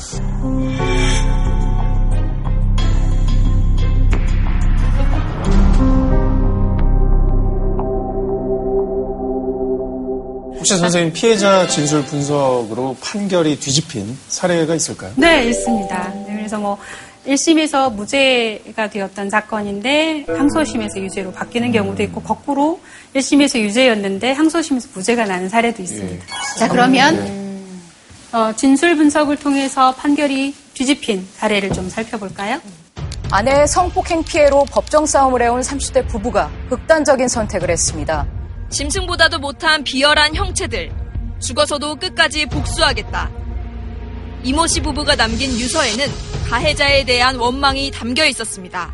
혹시 선생님 피해자 진술 분석으로 판결이 뒤집힌 사례가 있을까요? 네, 있습니다. 네, 그래서 뭐 1심에서 무죄가 되었던 사건인데 항소심에서 유죄로 바뀌는 경우도 있고 거꾸로 1심에서 유죄였는데 항소심에서 무죄가 나는 사례도 있습니다. 자, 그러면 어, 진술 분석을 통해서 판결이 뒤집힌 사례를 좀 살펴볼까요? 아내의 성폭행 피해로 법정 싸움을 해온 30대 부부가 극단적인 선택을 했습니다. 짐승보다도 못한 비열한 형체들. 죽어서도 끝까지 복수하겠다. 이모 씨 부부가 남긴 유서에는 가해자에 대한 원망이 담겨 있었습니다.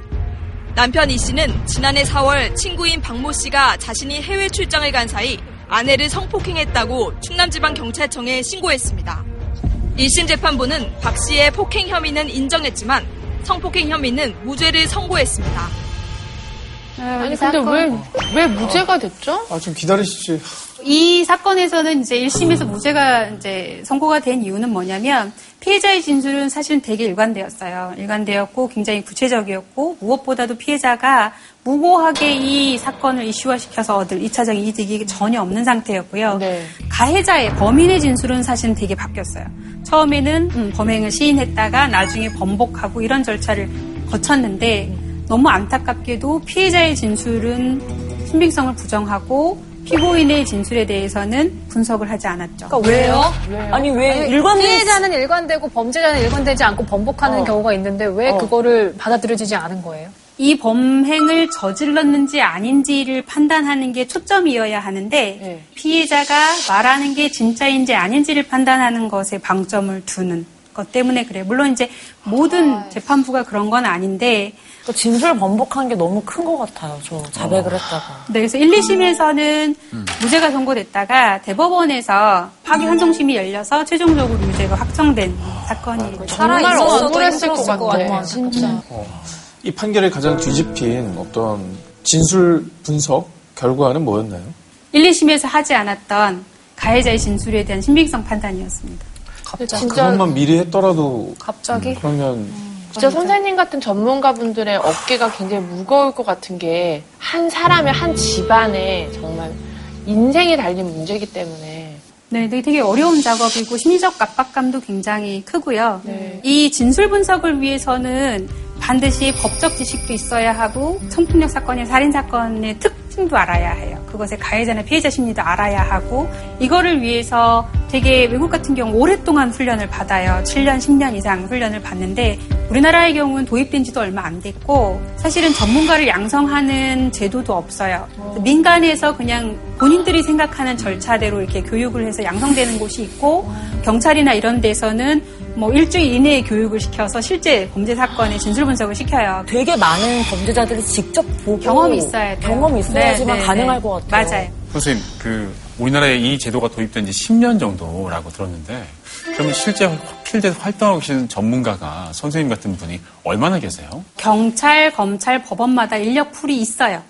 남편 이 씨는 지난해 4월 친구인 박모 씨가 자신이 해외 출장을 간 사이 아내를 성폭행했다고 충남지방경찰청에 신고했습니다. 1심 재판부는 박 씨의 폭행 혐의는 인정했지만 성폭행 혐의는 무죄를 선고했습니다. 아니 근데 왜 왜 무죄가 됐죠? 아, 좀 기다리시지. 이 사건에서는 이제 1심에서 무죄가 이제 선고가 된 이유는 뭐냐면 피해자의 진술은 사실은 되게 일관되었어요. 일관되었고 굉장히 구체적이었고 무엇보다도 피해자가 무고하게 이 사건을 이슈화시켜서 얻을 2차적 이득이 전혀 없는 상태였고요. 가해자의 범인의 진술은 사실은 되게 바뀌었어요. 처음에는 음, 범행을 시인했다가 나중에 번복하고 이런 절차를 거쳤는데 너무 안타깝게도 피해자의 진술은 신빙성을 부정하고 피고인의 진술에 대해서는 분석을 하지 않았죠. 그러니까 왜요? 아니, 왜 아니, 일관된- 피해자는 일관되고 범죄자는 일관되지 않고 번복하는 어. 경우가 있는데 왜 어. 그거를 받아들여지지 않은 거예요? 이 범행을 저질렀는지 아닌지를 판단하는 게 초점이어야 하는데 피해자가 말하는 게 진짜인지 아닌지를 판단하는 것에 방점을 두는 것 때문에 그래요. 물론 이제 모든 재판부가 그런 건 아닌데 또 진술 번복한 게 너무 큰 것 같아요. 저 자백을 했다가. 네, 그래서 1, 2심에서는 무죄가 선고됐다가 대법원에서 파기 환송심이 열려서 최종적으로 유죄가 확정된 사건이 거죠. 살아 정말 있었어도 억울했을 것 힘들었을 것 같아. 같아, 진짜. 이 판결에 가장 뒤집힌 어떤 진술 분석 결과는 뭐였나요? 1, 2심에서 하지 않았던 가해자의 진술에 대한 신빙성 판단이었습니다. 진짜 그것만 미리 했더라도 갑자기? 그러면 진짜 선생님 같은 전문가분들의 어깨가 굉장히 무거울 것 같은 게 한 사람의 한 집안에 정말 인생이 달린 문제이기 때문에. 네, 되게, 어려운 작업이고 심리적 압박감도 굉장히 크고요. 네. 이 진술 분석을 위해서는 반드시 법적 지식도 있어야 하고 성폭력 사건의 살인 사건의 특 징도 알아야 해요. 그것의 가해자나 피해자 심리도 알아야 하고 이거를 위해서 되게 외국 같은 경우 오랫동안 훈련을 받아요. 7년, 10년 이상 훈련을 받는데 우리나라의 경우는 도입된 지도 얼마 안 됐고 사실은 전문가를 양성하는 제도도 없어요. 민간에서 그냥 본인들이 생각하는 절차대로 이렇게 교육을 해서 양성되는 곳이 있고 경찰이나 이런 데서는 뭐 일주일 이내에 교육을 시켜서 실제 범죄 사건의 진술 분석을 시켜요. 되게 많은 범죄자들이 직접 보고 경험이 있어야 돼요. 경험이 있어야지만 네, 네, 가능할 네. 것 같아요. 맞아요. 선생님, 그 우리나라에 이 제도가 도입된 지 10년 정도라고 들었는데 그러면 실제 필드에서 활동하고 계시는 전문가가 선생님 같은 분이 얼마나 계세요? 경찰, 검찰, 법원마다 인력 풀이 있어요.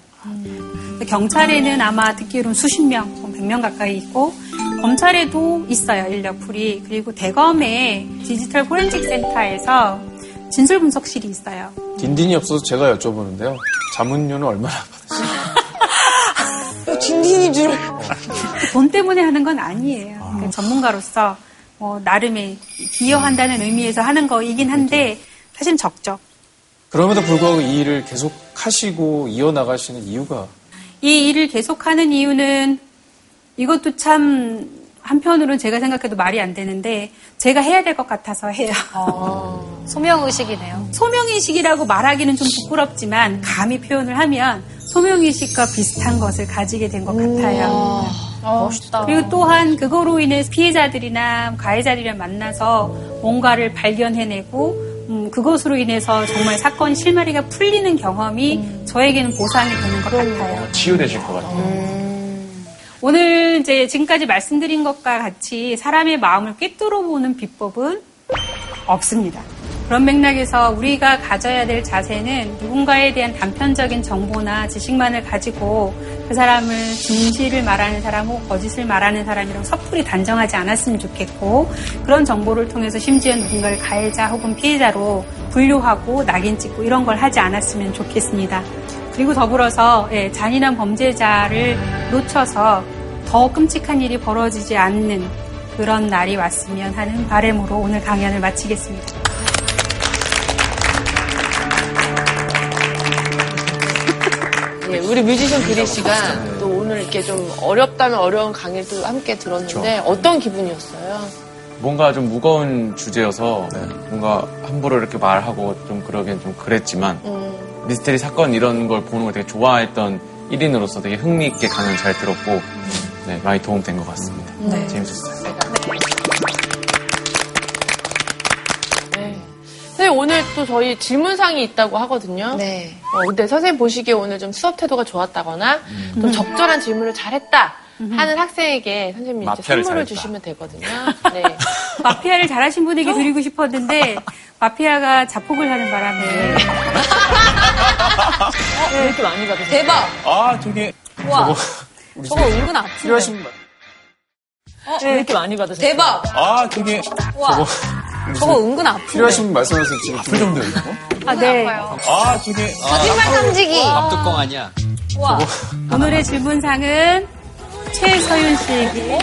경찰에는 아마 듣기로는 수십 명, 뭐 100명 가까이 있고 검찰에도 있어요 인력 풀이 그리고 대검의 디지털 포렌식 센터에서 진술 분석실이 있어요. 딘딘이 없어서 제가 여쭤보는데요. 자문료는 얼마나 딘딘인 줄. 돈 때문에 하는 건 아니에요. 그러니까 전문가로서 뭐 나름의 기여한다는 의미에서 하는 거이긴 한데 사실은 적죠. 그럼에도 불구하고 이 일을 계속 하시고 이어나가시는 이유가 이 일을 계속하는 이유는 이것도 참 한편으로는 제가 생각해도 말이 안 되는데 제가 해야 될 것 같아서 해요. 소명의식이네요. 소명의식이라고 말하기는 좀 부끄럽지만 감히 표현을 하면 소명의식과 비슷한 것을 가지게 된 것 같아요. 멋있다. 그리고 또한 그거로 인해 피해자들이나 가해자들이랑 만나서 뭔가를 발견해내고 음, 그것으로 인해서 정말 사건 실마리가 풀리는 경험이 저에게는 보상이 되는 것 같아요. 치유되실 것 같아요. 오늘 이제 지금까지 말씀드린 것과 같이 사람의 마음을 꿰뚫어 보는 비법은 없습니다. 그런 맥락에서 우리가 가져야 될 자세는 누군가에 대한 단편적인 정보나 지식만을 가지고 그 사람을 진실을 말하는 사람 혹 거짓을 말하는 사람이라고 섣불리 단정하지 않았으면 좋겠고 그런 정보를 통해서 심지어 누군가를 가해자 혹은 피해자로 분류하고 낙인 찍고 이런 걸 하지 않았으면 좋겠습니다. 그리고 더불어서 예, 잔인한 범죄자를 놓쳐서 더 끔찍한 일이 벌어지지 않는 그런 날이 왔으면 하는 바람으로 오늘 강연을 마치겠습니다. 예, 우리 뮤지션 그리 씨가 또 오늘 이렇게 좀 어렵다면 어려운 강의를 또 함께 들었는데 어떤 기분이었어요? 뭔가 좀 무거운 주제여서 뭔가 함부로 이렇게 말하고 좀 그러긴 좀 그랬지만 음. 미스테리 사건 이런 걸 보는 걸 되게 좋아했던 1인으로서 되게 흥미있게 강연 잘 들었고 네, 많이 도움된 것 같습니다. 네. 재밌었어요. 네. 선생님 오늘 또 저희 질문상이 있다고 하거든요. 네. 어, 근데 선생님 보시기에 오늘 좀 수업 태도가 좋았다거나 좀 적절한 질문을 잘했다 하는 학생에게 선생님이 이제 선물을 잘했다. 주시면 되거든요. 네. 마피아를 잘하신 분에게 드리고 싶었는데 마피아가 자폭을 하는 바람에 왜 이렇게 많이 받으세요? 대박! 아, 저기. 와. 우리 저거 은근 아픈데. 필요하신 분 어, 왜 이렇게 많이 받으세요? 대박! 아, 저기. 와. 저거 은근 아픈데. 필요하신 분 말씀하세요. 지금 아플 정도예요, 이거? 아, 네. 아, 저기. 거짓말 탐지기. 앞뚜껑 아니야. 와. 오늘의 질문상은 최서윤 씨에게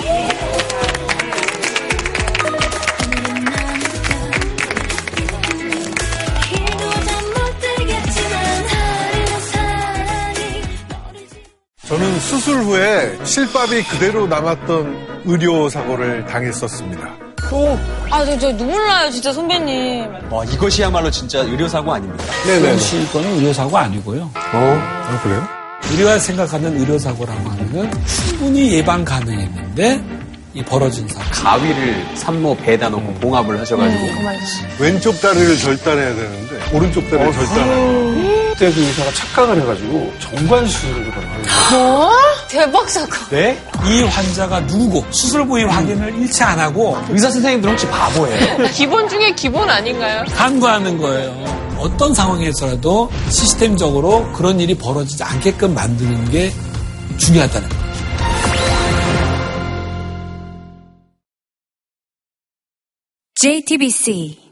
저는 수술 후에 실밥이 그대로 남았던 의료 사고를 당했었습니다. 오. 아, 저, 저 눈물 나요, 진짜 선배님. 와, 이것이야말로 진짜 의료사고 아닙니까? 네네. 씨 거는 의료사고 아니고요. 어, 그래요? 우리가 생각하는 의료사고라고 하는 건 충분히 예방 가능했는데 이 벌어진 사고. 가위를 산모 배에다 놓고 봉합을 하셔가지고 왼쪽 다리를 절단해야 되는데 오른쪽 다리를 절단하고 그때 그 의사가 착각을 해가지고 정관 수술을 하는 뭐? 대박 사건. 네? 이 환자가 누구고 수술 부위 확인을 일치 안 하고 의사 선생님들 혹시 바보예요? 기본 중에 기본 아닌가요? 간과하는 거예요. 어떤 상황에서라도 시스템적으로 그런 일이 벌어지지 않게끔 만드는 게 중요하다는 거예요. JTBC